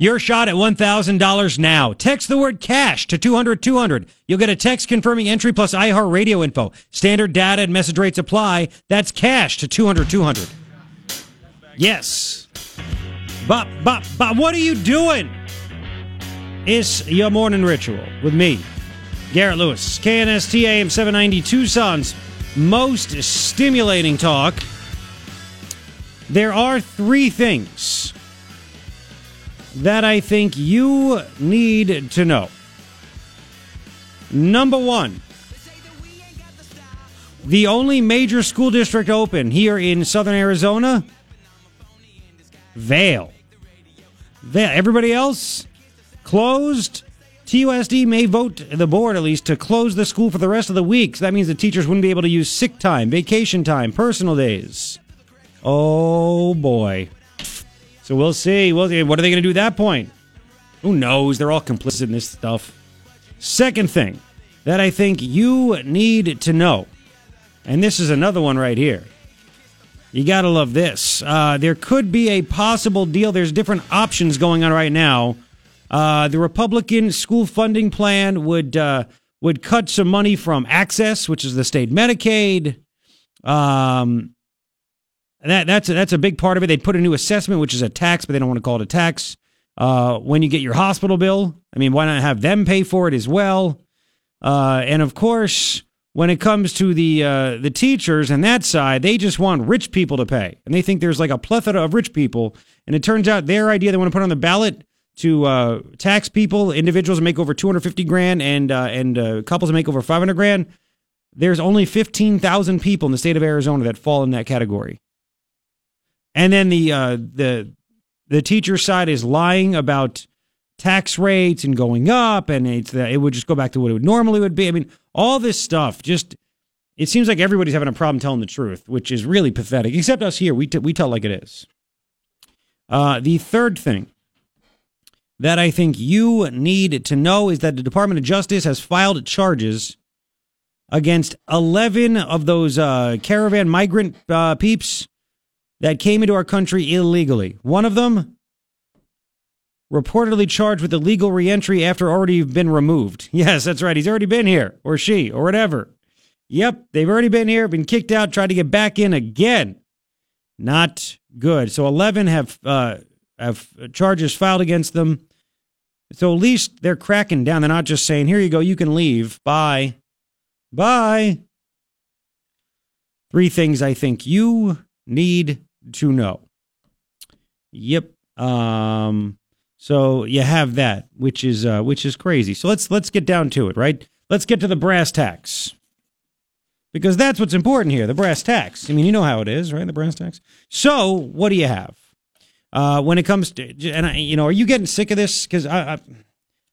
Your shot at $1,000 now. Text the word cash to 200 200. You'll get a text confirming entry plus iHeartRadio info. Standard data and message rates apply. That's cash to 200 200. Yes. But, but, but, what are you doing? It's your morning ritual with me, Garrett Lewis, KNST AM 790 Tucson's most stimulating talk. There are three things that I think you need to know. Number one, the only major school district open here in southern Arizona, Vail. Vail. Everybody else closed. TUSD may vote, the board at least, to close the school for the rest of the week. So that means the teachers wouldn't be able to use sick time, vacation time, personal days. Oh boy. So we'll see. We'll see. What are they going to do at that point? Who knows? They're all complicit in this stuff. Second thing that I think you need to know, and this is another one right here. You got to love this. Uh, there could be a possible deal. There's different options going on right now. Uh, the Republican school funding plan would uh, would cut some money from AHCCCS, which is the state Medicaid. Um, that that's a, that's a big part of it. They put a new assessment, which is a tax, but they don't want to call it a tax. Uh, when you get your hospital bill, I mean, why not have them pay for it as well? Uh, and of course, when it comes to the uh, the teachers and that side, they just want rich people to pay, and they think there's like a plethora of rich people. And it turns out their idea they want to put on the ballot to uh, tax people, individuals make over 250 grand, and uh, and uh, couples make over 500 grand. There's only 15,000 people in the state of Arizona that fall in that category. And then the uh, the the teacher side is lying about tax rates and going up, and it's uh, it would just go back to what it would normally would be. I mean, all this stuff just it seems like everybody's having a problem telling the truth, which is really pathetic. Except us here, we t- we tell like it is. Uh, the third thing that I think you need to know is that the Department of Justice has filed charges against 11 of those uh, caravan migrant uh, peeps that came into our country illegally. One of them reportedly charged with illegal reentry after already been removed. Yes, that's right. He's already been here, or she, or whatever. Yep, they've already been here, been kicked out, tried to get back in again. Not good. So 11 have uh, have charges filed against them. So at least they're cracking down. They're not just saying, "Here you go, you can leave. Bye, bye." Three things I think you need to know. Yep. Um, so you have that, which is uh, which is crazy. So let's let's get down to it, right? Let's get to the brass tacks. Because that's what's important here, the brass tacks. I mean, you know how it is, right? The brass tacks. So, what do you have? Uh, when it comes to, and I, you know, are you getting sick of this? Because I, I,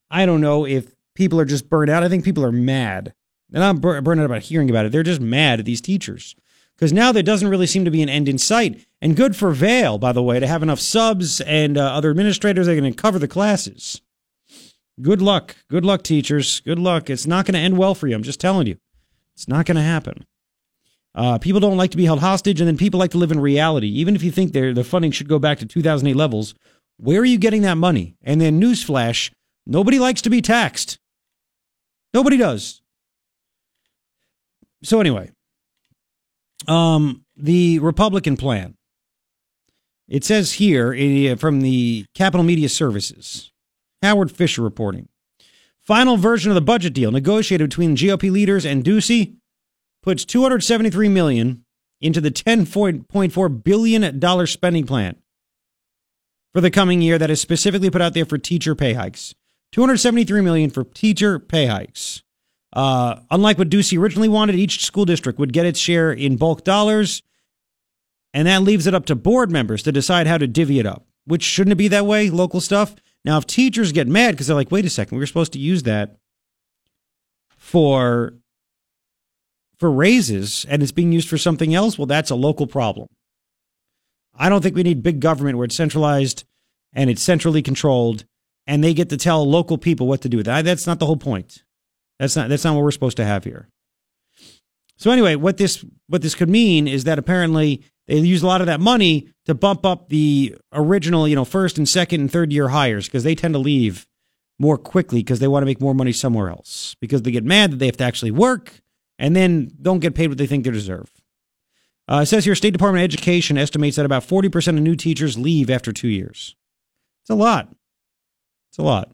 I don't know if people are just burned out. I think people are mad. And I'm burned out about hearing about it. They're just mad at these teachers because now there doesn't really seem to be an end in sight. And good for Vail, by the way, to have enough subs and uh, other administrators that to cover the classes. Good luck. Good luck, teachers. Good luck. It's not going to end well for you. I'm just telling you. It's not going to happen. Uh, people don't like to be held hostage, and then people like to live in reality. Even if you think the funding should go back to 2008 levels, where are you getting that money? And then, newsflash nobody likes to be taxed. Nobody does. So, anyway, um, the Republican plan. It says here uh, from the Capitol Media Services, Howard Fisher reporting. Final version of the budget deal negotiated between GOP leaders and Ducey puts 273 million into the 10.4 billion dollar spending plan for the coming year that is specifically put out there for teacher pay hikes. 273 million for teacher pay hikes. Uh, unlike what Ducey originally wanted, each school district would get its share in bulk dollars, and that leaves it up to board members to decide how to divvy it up. Which shouldn't it be that way? Local stuff. Now, if teachers get mad because they're like, "Wait a second, we were supposed to use that for for raises, and it's being used for something else," well, that's a local problem. I don't think we need big government where it's centralized and it's centrally controlled, and they get to tell local people what to do. With that that's not the whole point. That's not that's not what we're supposed to have here. So anyway, what this what this could mean is that apparently they use a lot of that money to bump up the original, you know, first and second and third year hires because they tend to leave more quickly because they want to make more money somewhere else because they get mad that they have to actually work and then don't get paid what they think they deserve. Uh, it says here State Department of Education estimates that about 40% of new teachers leave after two years. It's a lot. It's a lot.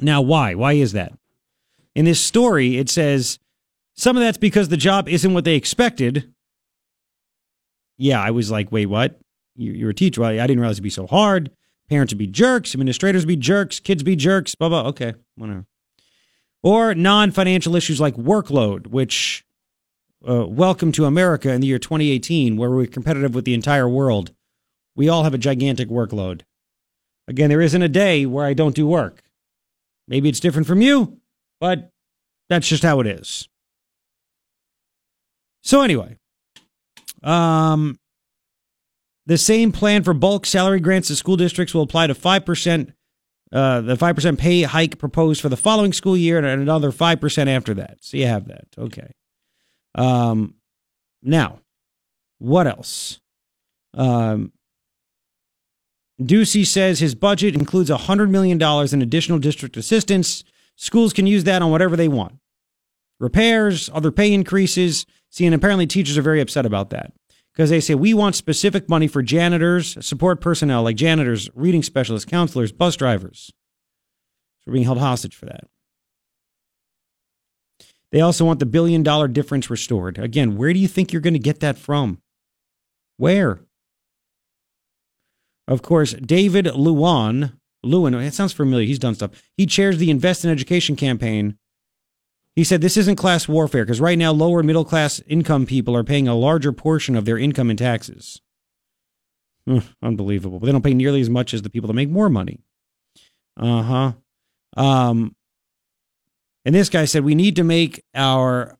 Now, why? Why is that? In this story, it says some of that's because the job isn't what they expected. Yeah, I was like, wait, what? You, are a teacher. Well, I didn't realize it'd be so hard. Parents would be jerks, administrators would be jerks, kids be jerks, blah, blah. Okay, whatever. Or non financial issues like workload, which, uh, welcome to America in the year 2018, where we're competitive with the entire world. We all have a gigantic workload. Again, there isn't a day where I don't do work. Maybe it's different from you, but that's just how it is. So anyway, um, the same plan for bulk salary grants to school districts will apply to five percent. Uh, the five percent pay hike proposed for the following school year, and another five percent after that. So you have that. Okay. Um, now, what else? Um, Ducey says his budget includes $100 million in additional district assistance. Schools can use that on whatever they want repairs, other pay increases. See, and apparently teachers are very upset about that because they say we want specific money for janitors, support personnel like janitors, reading specialists, counselors, bus drivers. So we're being held hostage for that. They also want the billion dollar difference restored. Again, where do you think you're going to get that from? Where? Of course, David Lujan, Lewin, it sounds familiar. He's done stuff. He chairs the Invest in Education campaign. He said this isn't class warfare because right now lower middle class income people are paying a larger portion of their income in taxes. unbelievable. But they don't pay nearly as much as the people that make more money. Uh huh. Um, and this guy said we need to make our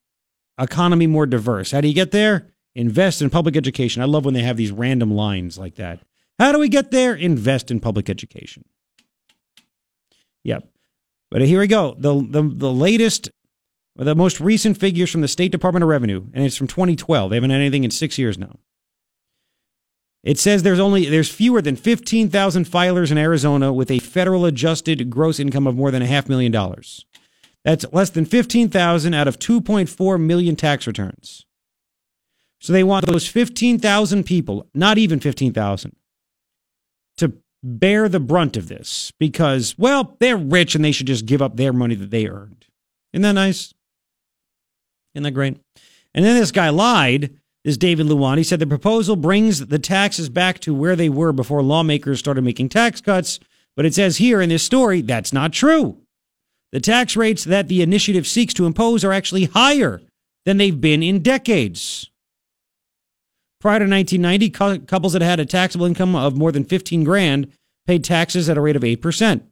economy more diverse. How do you get there? Invest in public education. I love when they have these random lines like that. How do we get there? Invest in public education. Yep. But here we go. The, the, the latest, the most recent figures from the State Department of Revenue, and it's from 2012. They haven't had anything in six years now. It says there's only there's fewer than 15,000 filers in Arizona with a federal adjusted gross income of more than a half million dollars. That's less than 15,000 out of 2.4 million tax returns. So they want those 15,000 people, not even 15,000, to bear the brunt of this because, well, they're rich and they should just give up their money that they earned. Isn't that nice? Isn't that great? And then this guy lied. This David Lujan. He said the proposal brings the taxes back to where they were before lawmakers started making tax cuts. But it says here in this story that's not true. The tax rates that the initiative seeks to impose are actually higher than they've been in decades. Prior to 1990, couples that had a taxable income of more than 15 grand paid taxes at a rate of 8%.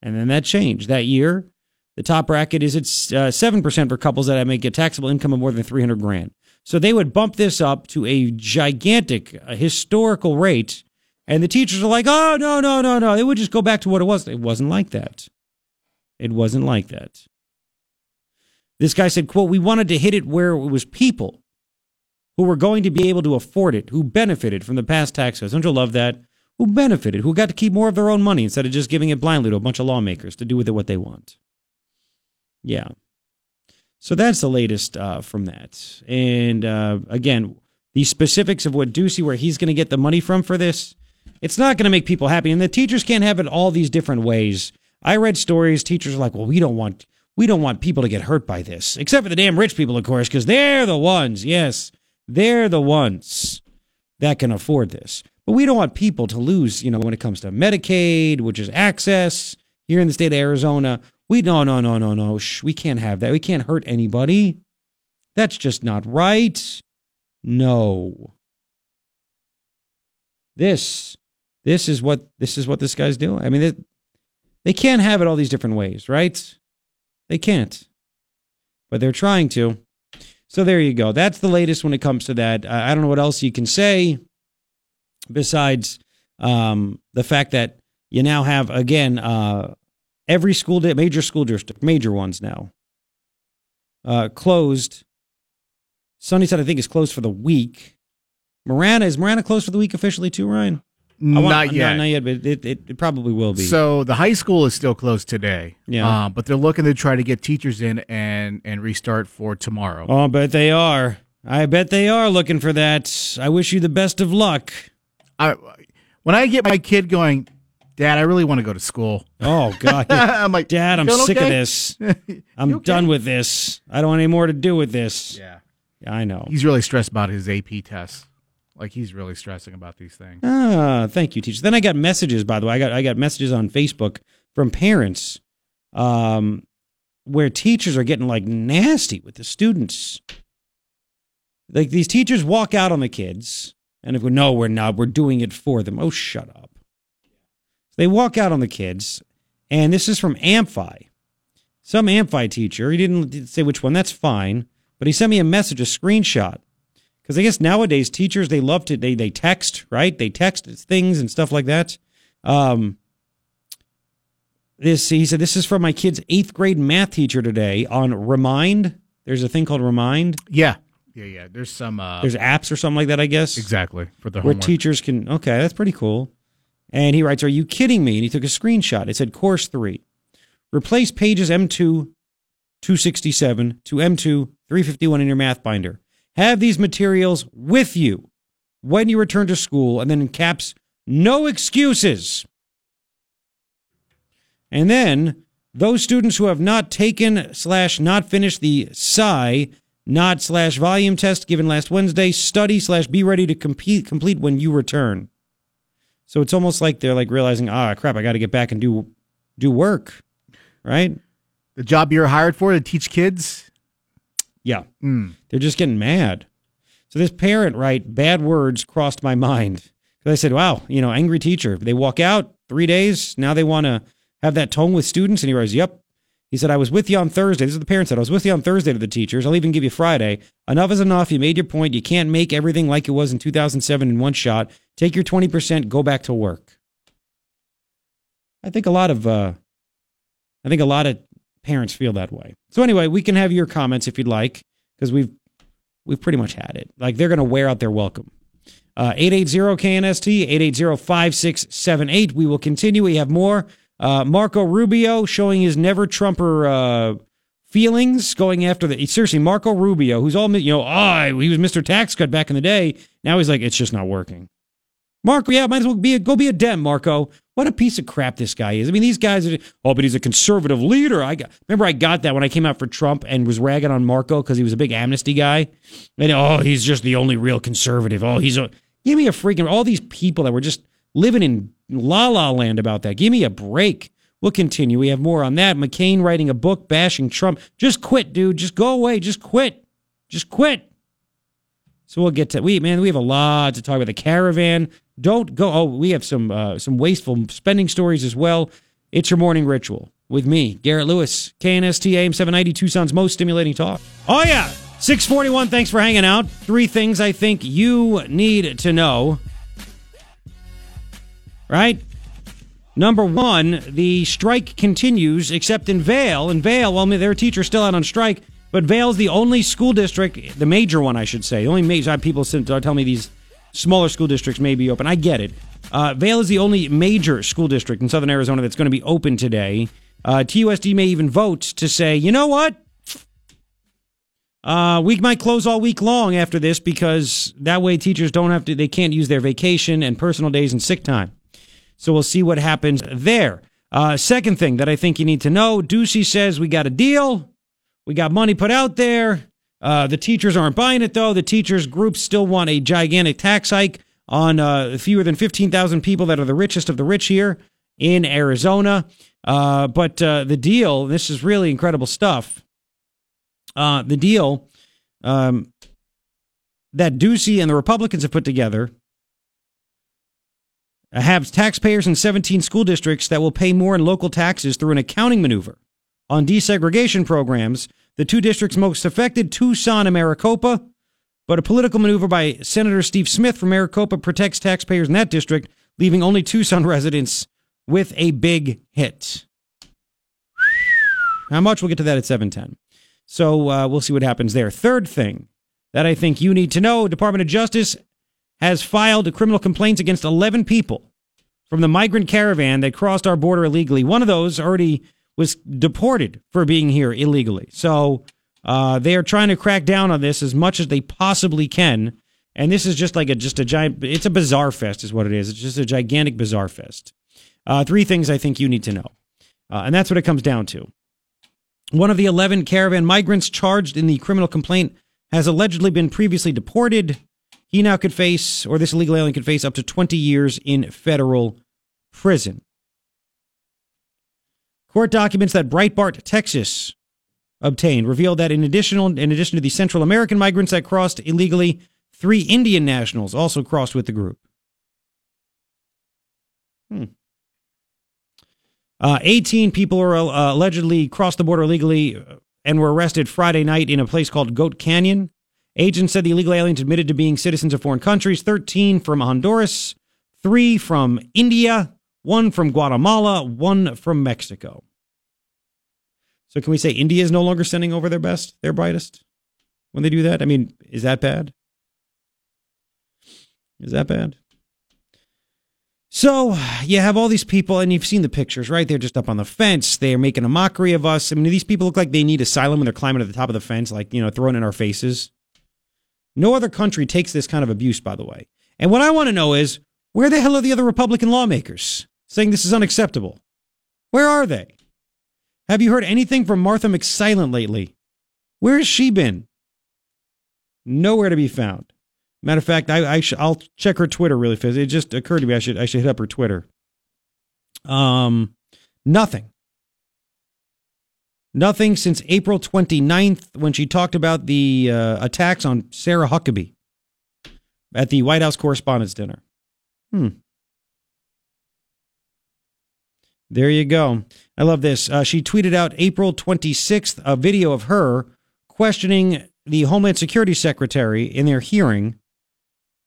And then that changed. That year, the top bracket is at uh, 7% for couples that make a taxable income of more than 300 grand. So they would bump this up to a gigantic uh, historical rate. And the teachers are like, oh, no, no, no, no. It would just go back to what it was. It wasn't like that. It wasn't like that. This guy said, quote, we wanted to hit it where it was people who were going to be able to afford it, who benefited from the past tax cuts. Don't you love that? Who benefited, who got to keep more of their own money instead of just giving it blindly to a bunch of lawmakers to do with it what they want. Yeah. So that's the latest uh, from that. And uh, again, the specifics of what Ducey, where he's going to get the money from for this, it's not going to make people happy. And the teachers can't have it all these different ways. I read stories. Teachers are like, "Well, we don't want we don't want people to get hurt by this, except for the damn rich people, of course, because they're the ones. Yes, they're the ones that can afford this. But we don't want people to lose, you know, when it comes to Medicaid, which is AHCCCS here in the state of Arizona. We no no no no no. Shh, we can't have that. We can't hurt anybody. That's just not right. No. This this is what this is what this guy's doing. I mean, they, they can't have it all these different ways, right? They can't. But they're trying to. So there you go. That's the latest when it comes to that. I don't know what else you can say besides um, the fact that you now have again uh, every school day, major school district, major ones now uh, closed. Sunnyside, I think, is closed for the week. Marana is Marana closed for the week officially too, Ryan? I Not want- yet. Not, yet, but it, it, it probably will be. So the high school is still closed today. Yeah. Uh, but they're looking to try to get teachers in and and restart for tomorrow. oh, I bet they are. I bet they are looking for that. I wish you the best of luck. I, when I get my kid going, Dad, I really want to go to school. Oh God, I'm like, Dad, I'm "Feeling sick of this. I'm okay? done with this. I don't want any more to do with this. Yeah. I know. He's really stressed about his AP tests. Like he's really stressing about these things. Ah, thank you, teacher. Then I got messages. By the way, I got I got messages on Facebook from parents, um, where teachers are getting like nasty with the students. Like these teachers walk out on the kids, and if we no, we're not. We're doing it for them. Oh, shut up. They walk out on the kids, and this is from Amphi. Some Amphi teacher. He didn't didn't say which one. That's fine, but he sent me a message, a screenshot because I guess nowadays teachers they love to they they text right they text things and stuff like that. Um, this he said this is from my kid's eighth grade math teacher today on Remind. There's a thing called Remind. Yeah. Yeah, yeah. There's some uh There's apps or something like that. I guess exactly for the where teachers can. Okay, that's pretty cool. And he writes, "Are you kidding me?" And he took a screenshot. It said course three, replace pages M2 267 to M2 351 in your math binder. Have these materials with you when you return to school, and then in caps, no excuses. And then those students who have not taken slash not finished the PSI not slash volume test given last Wednesday, study slash be ready to compete complete when you return. So it's almost like they're like realizing, ah, crap, I got to get back and do do work, right? the job you're hired for to teach kids. Yeah, Mm. they're just getting mad. So this parent, right? Bad words crossed my mind because I said, "Wow, you know, angry teacher." They walk out three days. Now they want to have that tone with students, and he writes, "Yep." He said, "I was with you on Thursday." This is the parent said, "I was with you on Thursday to the teachers. I'll even give you Friday. Enough is enough. You made your point. You can't make everything like it was in 2007 in one shot. Take your 20 percent. Go back to work." I think a lot of, uh, I think a lot of parents feel that way. So anyway, we can have your comments if you'd like because we've we've pretty much had it. Like they're going to wear out their welcome. Uh, 880-KNST, 880-5678. We will continue. We have more. Uh, Marco Rubio showing his never Trumper uh, feelings going after the seriously Marco Rubio, who's all you know, ah, he was Mr. Tax Cut back in the day. Now he's like, it's just not working. Marco, yeah, might as well be a, go be a Dem, Marco. What a piece of crap this guy is. I mean, these guys are, oh, but he's a conservative leader. I got, remember I got that when I came out for Trump and was ragging on Marco because he was a big amnesty guy. And oh, he's just the only real conservative. Oh, he's a, give me a freaking, all these people that were just living in la la land about that. Give me a break. We'll continue. We have more on that. McCain writing a book bashing Trump. Just quit, dude. Just go away. Just quit. Just quit. So we'll get to we man. We have a lot to talk about. The caravan. Don't go. Oh, we have some uh, some wasteful spending stories as well. It's your morning ritual with me, Garrett Lewis, KNST AM seven ninety Tucson's most stimulating talk. Oh yeah, six forty one. Thanks for hanging out. Three things I think you need to know. Right. Number one, the strike continues, except in Vail. In Vail, well, I mean, their teacher's still out on strike, but Vail's the only school district, the major one, I should say. The only major people sent- tell me these smaller school districts may be open. I get it. Uh, Vale is the only major school district in southern Arizona that's going to be open today. Uh, TUSD may even vote to say, you know what? Uh, we might close all week long after this because that way teachers don't have to, they can't use their vacation and personal days and sick time. So we'll see what happens there. Uh, second thing that I think you need to know Ducey says we got a deal. We got money put out there. Uh, the teachers aren't buying it, though. The teachers' groups still want a gigantic tax hike on uh, fewer than 15,000 people that are the richest of the rich here in Arizona. Uh, but uh, the deal, this is really incredible stuff. Uh, the deal um, that Ducey and the Republicans have put together have taxpayers in 17 school districts that will pay more in local taxes through an accounting maneuver. On desegregation programs, the two districts most affected, Tucson and Maricopa, but a political maneuver by Senator Steve Smith from Maricopa protects taxpayers in that district, leaving only Tucson residents with a big hit. How much? We'll get to that at 710. So uh, we'll see what happens there. Third thing that I think you need to know Department of Justice has filed criminal complaints against 11 people from the migrant caravan that crossed our border illegally. One of those already was deported for being here illegally. So uh, they are trying to crack down on this as much as they possibly can. And this is just like a just a giant. It's a bizarre fest, is what it is. It's just a gigantic bizarre fest. Uh, three things I think you need to know, uh, and that's what it comes down to. One of the 11 caravan migrants charged in the criminal complaint has allegedly been previously deported. He now could face, or this illegal alien could face, up to 20 years in federal prison. Court documents that Breitbart, Texas, obtained revealed that in addition, in addition to the Central American migrants that crossed illegally, three Indian nationals also crossed with the group. Hmm. Uh, 18 people are uh, allegedly crossed the border illegally uh, and were arrested Friday night in a place called Goat Canyon. Agents said the illegal aliens admitted to being citizens of foreign countries 13 from Honduras, three from India, one from Guatemala, one from Mexico. So, can we say India is no longer sending over their best, their brightest when they do that? I mean, is that bad? Is that bad? So you have all these people, and you've seen the pictures, right? They're just up on the fence. They're making a mockery of us. I mean, these people look like they need asylum when they're climbing to the top of the fence, like, you know, throwing in our faces. No other country takes this kind of abuse, by the way. And what I want to know is where the hell are the other Republican lawmakers saying this is unacceptable? Where are they? Have you heard anything from Martha McSilent lately? Where has she been? Nowhere to be found. Matter of fact, I, I sh- I'll check her Twitter really fast. It just occurred to me I should I should hit up her Twitter. Um, nothing. Nothing since April 29th when she talked about the uh, attacks on Sarah Huckabee at the White House Correspondents' Dinner. Hmm. There you go. I love this. Uh, she tweeted out April 26th a video of her questioning the Homeland Security Secretary in their hearing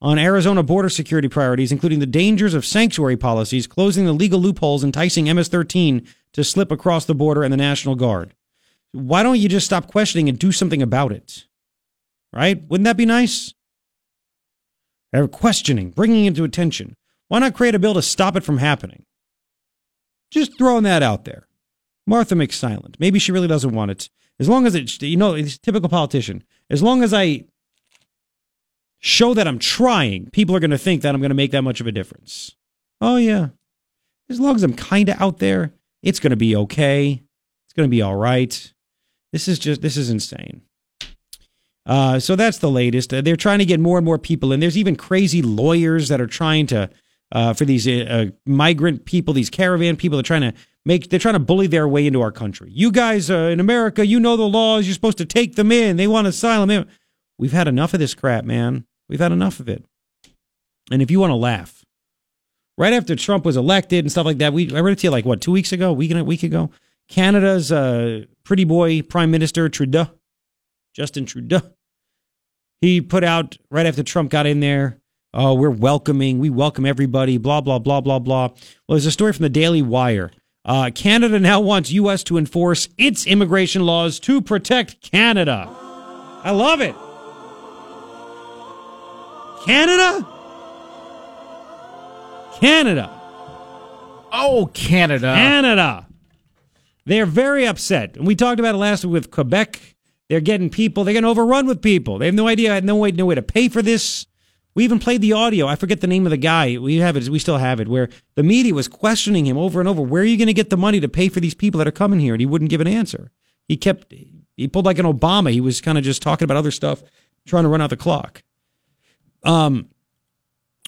on Arizona border security priorities, including the dangers of sanctuary policies, closing the legal loopholes, enticing MS 13 to slip across the border and the National Guard. Why don't you just stop questioning and do something about it? Right? Wouldn't that be nice? They're questioning, bringing it to attention. Why not create a bill to stop it from happening? Just throwing that out there. Martha McSilent. Maybe she really doesn't want it. As long as it's, you know, it's typical politician. As long as I show that I'm trying, people are going to think that I'm going to make that much of a difference. Oh, yeah. As long as I'm kind of out there, it's going to be okay. It's going to be all right. This is just, this is insane. Uh, so that's the latest. Uh, they're trying to get more and more people in. There's even crazy lawyers that are trying to, uh, for these uh, uh migrant people, these caravan people, they're trying to make, they're trying to bully their way into our country. You guys uh, in America, you know the laws. You're supposed to take them in. They want asylum. We've had enough of this crap, man. We've had enough of it. And if you want to laugh, right after Trump was elected and stuff like that, we I read it to you like what two weeks ago, week a week ago. Canada's uh, pretty boy Prime Minister Trudeau, Justin Trudeau, he put out right after Trump got in there. Oh, we're welcoming. We welcome everybody. Blah blah blah blah blah. Well, there's a story from the Daily Wire. Uh, Canada now wants U.S. to enforce its immigration laws to protect Canada. I love it. Canada? Canada. Oh, Canada. Canada. They're very upset. And we talked about it last week with Quebec. They're getting people, they're getting overrun with people. They have no idea, no way, no way to pay for this. We even played the audio. I forget the name of the guy. We have it. We still have it. Where the media was questioning him over and over. Where are you going to get the money to pay for these people that are coming here? And he wouldn't give an answer. He kept. He pulled like an Obama. He was kind of just talking about other stuff, trying to run out the clock. Um,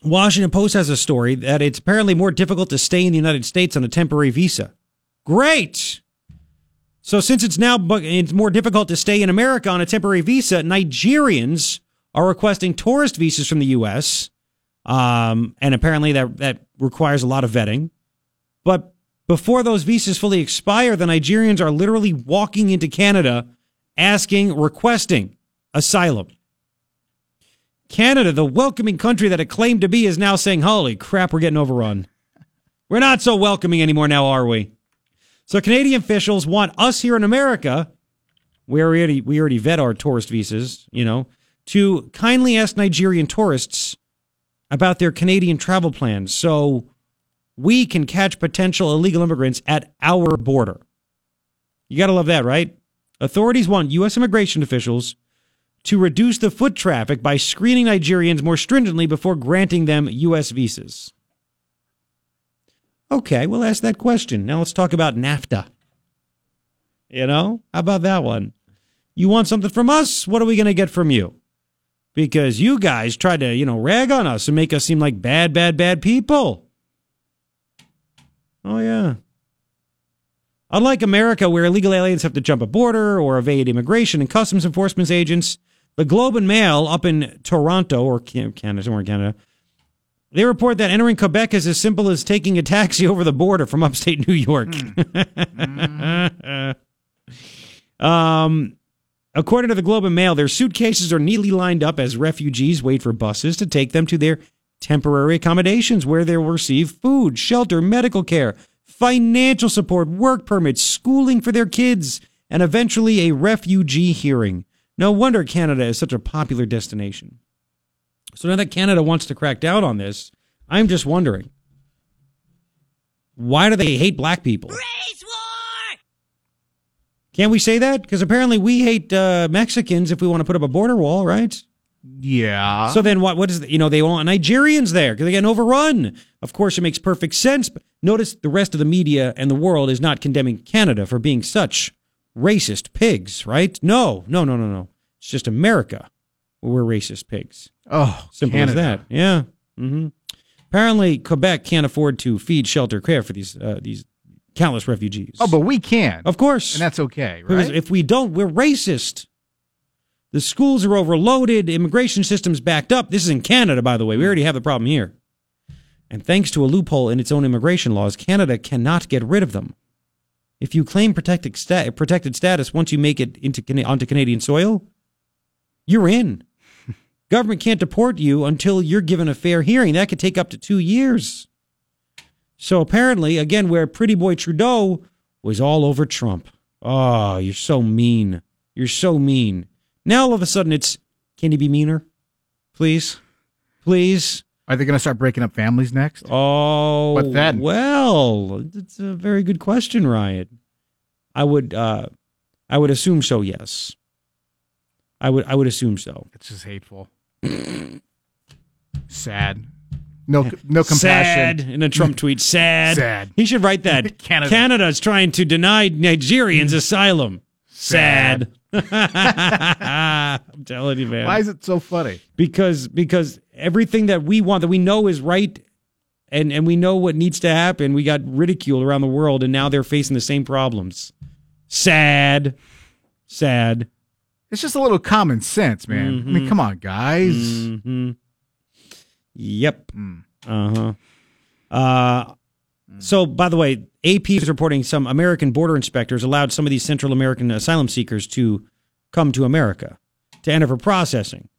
Washington Post has a story that it's apparently more difficult to stay in the United States on a temporary visa. Great. So since it's now it's more difficult to stay in America on a temporary visa, Nigerians are requesting tourist visas from the U.S. Um, and apparently that that requires a lot of vetting. But before those visas fully expire, the Nigerians are literally walking into Canada asking, requesting asylum. Canada, the welcoming country that it claimed to be, is now saying, holy crap, we're getting overrun. We're not so welcoming anymore now, are we? So Canadian officials want us here in America, we already, we already vet our tourist visas, you know, to kindly ask Nigerian tourists about their Canadian travel plans so we can catch potential illegal immigrants at our border. You got to love that, right? Authorities want U.S. immigration officials to reduce the foot traffic by screening Nigerians more stringently before granting them U.S. visas. Okay, we'll ask that question. Now let's talk about NAFTA. You know, how about that one? You want something from us? What are we going to get from you? Because you guys tried to, you know, rag on us and make us seem like bad, bad, bad people. Oh, yeah. Unlike America, where illegal aliens have to jump a border or evade immigration and customs enforcement agents, the Globe and Mail up in Toronto or Canada, somewhere in Canada, they report that entering Quebec is as simple as taking a taxi over the border from upstate New York. um, according to the Globe and Mail, their suitcases are neatly lined up as refugees wait for buses to take them to their temporary accommodations where they will receive food, shelter, medical care, financial support, work permits, schooling for their kids, and eventually a refugee hearing. No wonder Canada is such a popular destination. So now that Canada wants to crack down on this, I'm just wondering why do they hate black people? Race! Can't we say that? Because apparently we hate uh, Mexicans if we want to put up a border wall, right? Yeah. So then what? What is the, you know they want Nigerians there because they get overrun. Of course, it makes perfect sense. But notice the rest of the media and the world is not condemning Canada for being such racist pigs, right? No, no, no, no, no. It's just America we're racist pigs. oh, Simple Canada. as that. Yeah. hmm Apparently, Quebec can't afford to feed, shelter, care for these uh, these countless refugees. Oh, but we can. of course, and that's okay, because right? if we don't, we're racist. The schools are overloaded. Immigration system's backed up. This is in Canada, by the way. We already have the problem here. And thanks to a loophole in its own immigration laws, Canada cannot get rid of them. If you claim protected, sta- protected status once you make it into onto Canadian soil, you're in. Government can't deport you until you're given a fair hearing. That could take up to two years. So apparently, again, where Pretty Boy Trudeau was all over Trump. Oh, you're so mean. You're so mean. Now all of a sudden it's can you be meaner? Please? Please? Are they going to start breaking up families next? Oh, What then? Well, it's a very good question, Ryan. I would, uh, I would assume so. Yes, I would. I would assume so. It's just hateful. Sad. No, no compassion. Sad in a Trump tweet. Sad. Sad. He should write that. Canada. Canada's trying to deny Nigerians asylum. Sad. I'm telling you, man. Why is it so funny? because because everything that we want that we know is right and and we know what needs to happen we got ridiculed around the world and now they're facing the same problems sad sad It's just a little common sense, man. I Mm-hmm. mean, come on, guys. hmm yep. Uh-huh. Uh so by the way ap is reporting some american border inspectors allowed some of these central american asylum seekers to come to america to enter for processing.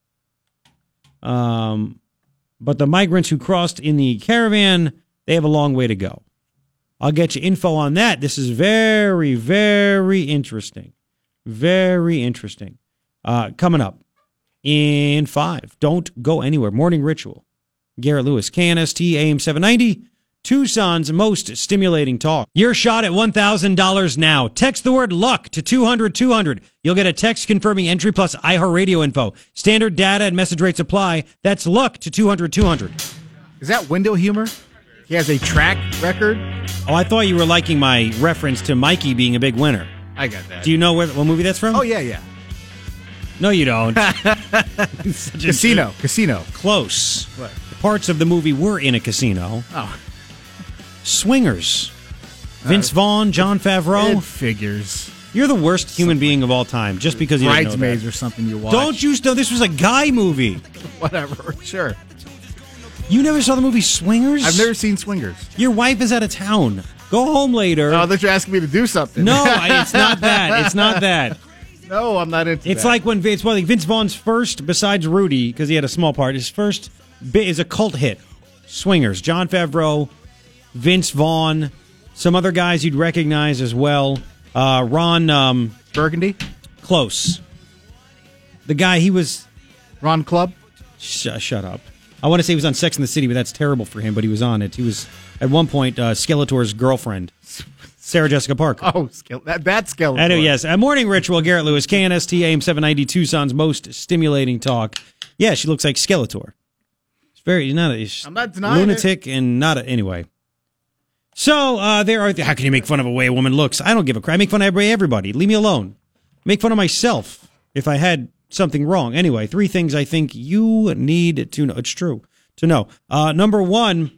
Um but the migrants who crossed in the caravan they have a long way to go. I'll get you info on that. This is very very interesting. Very interesting. Uh coming up in five. Don't go anywhere. Morning ritual Garrett Lewis, KNST AM 790, Tucson's most stimulating talk. Your shot at $1,000 now. Text the word luck to 200 200. You'll get a text confirming entry plus iHeartRadio info. Standard data and message rates apply. That's luck to 200 200. Is that window humor? He has a track record. Oh, I thought you were liking my reference to Mikey being a big winner. I got that. Do you know where, what movie that's from? oh yeah, yeah. No, you don't. Casino, casino. Close. What? Parts of the movie were in a casino. Oh, Swingers. Vince uh, Vaughn, Jon Favreau. it figures. You're the worst human being of all time, just because you didn't know Bridesmaids or something you watch. Don't you know this was a guy movie? Whatever. Sure. You never saw the movie Swingers? I've never seen Swingers. Your wife is out of town. Go home later. Oh, that you're asking me to do something. no, it's not that. It's not that. no, I'm not into. It's that. like when Vince, well, like Vince Vaughn's first, besides Rudy, because he had a small part, his first is a cult hit. Swingers. Jon Favreau, Vince Vaughn, some other guys you'd recognize as well. Uh, Ron um, Burgundy, Close. The guy he was Ron Club. Sh- shut up. I want to say he was on Sex in the City, but that's terrible for him. But he was on it. He was at one point uh, Skeletor's girlfriend, Sarah Jessica Parker. Oh, skill that that skill. I know, yes. A morning ritual, Garrett Lewis, KNST AM 790 Tucson's most stimulating talk. Yeah, she looks like Skeletor. It's very, not a, I'm not denying lunatic and not a, anyway. So uh, there are, how can you make fun of a way a woman looks? I don't give a crap. I make fun of everybody, everybody. Leave me alone. Make fun of myself if I had something wrong. Anyway, three things I think you need to know. It's true to know. Uh, number one,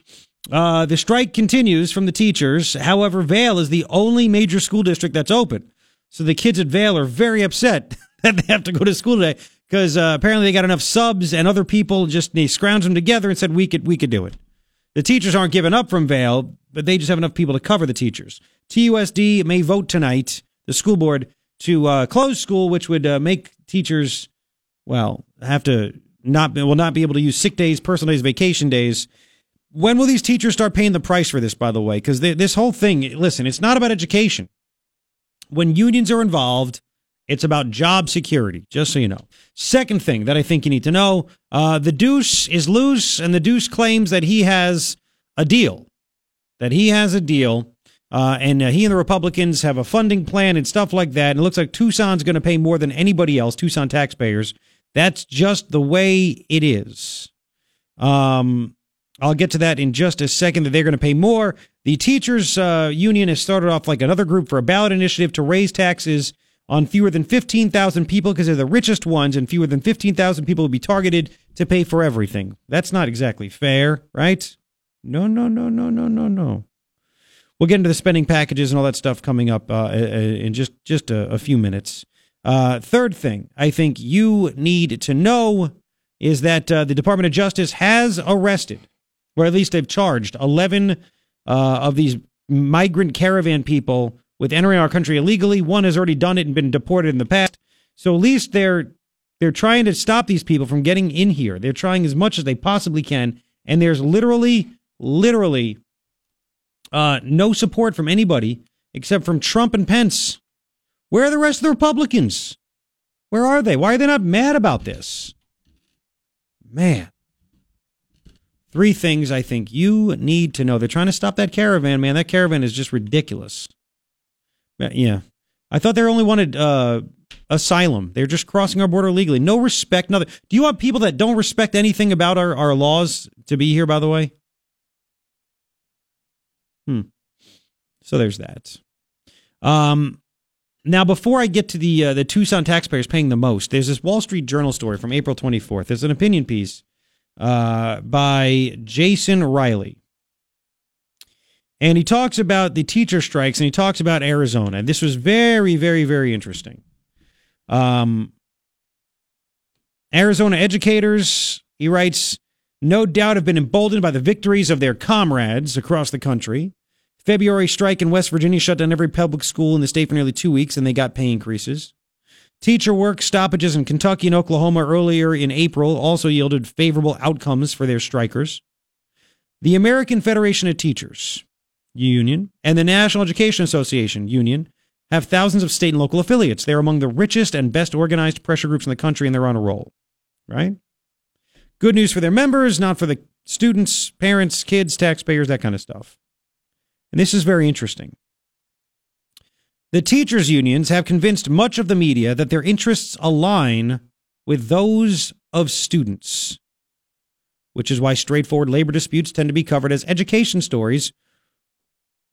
uh, the strike continues from the teachers. However, Vail is the only major school district that's open. So the kids at Vail are very upset that they have to go to school today because uh, apparently they got enough subs and other people just they scrounged them together and said we could we could do it. The teachers aren't giving up from Vail, but they just have enough people to cover the teachers. TUSD may vote tonight, the school board, to uh, close school, which would uh, make teachers, well, have to not will not be able to use sick days, personal days, vacation days. When will these teachers start paying the price for this? By the way, because this whole thing, listen, it's not about education. When unions are involved, it's about job security, just so you know. Second thing that I think you need to know uh, the deuce is loose, and the deuce claims that he has a deal. That he has a deal, uh, and uh, he and the Republicans have a funding plan and stuff like that. And it looks like Tucson's going to pay more than anybody else, Tucson taxpayers. That's just the way it is. Um, I'll get to that in just a second, that they're going to pay more. The teachers' uh, union has started off like another group for a ballot initiative to raise taxes on fewer than 15,000 people because they're the richest ones, and fewer than 15,000 people will be targeted to pay for everything. That's not exactly fair, right? No, no, no, no, no, no, no. We'll get into the spending packages and all that stuff coming up uh, in just just a, a few minutes. Uh, third thing I think you need to know is that uh, the Department of Justice has arrested, or at least they've charged, 11 uh, of these migrant caravan people with entering our country illegally. One has already done it and been deported in the past. So at least they're they're trying to stop these people from getting in here. They're trying as much as they possibly can, and there's literally, literally, uh, no support from anybody except from Trump and Pence. Where are the rest of the Republicans? Where are they? Why are they not mad about this? Man. Three things I think you need to know. They're trying to stop that caravan, man. That caravan is just ridiculous. Yeah. I thought they only wanted uh, asylum. They're just crossing our border legally. No respect, nothing. Do you want people that don't respect anything about our, our laws to be here, by the way? Hmm. So there's that. Um, now, before I get to the uh, the Tucson taxpayers paying the most, there's this Wall Street Journal story from April 24th. There's an opinion piece uh, by Jason Riley. And he talks about the teacher strikes and he talks about Arizona. This was very, very, very interesting. Um, Arizona educators, he writes, no doubt have been emboldened by the victories of their comrades across the country. February strike in West Virginia shut down every public school in the state for nearly two weeks, and they got pay increases. Teacher work stoppages in Kentucky and Oklahoma earlier in April also yielded favorable outcomes for their strikers. The American Federation of Teachers Union and the National Education Association Union have thousands of state and local affiliates. They're among the richest and best organized pressure groups in the country, and they're on a roll. Right? Good news for their members, not for the students, parents, kids, taxpayers, that kind of stuff. And this is very interesting. The teachers' unions have convinced much of the media that their interests align with those of students, which is why straightforward labor disputes tend to be covered as education stories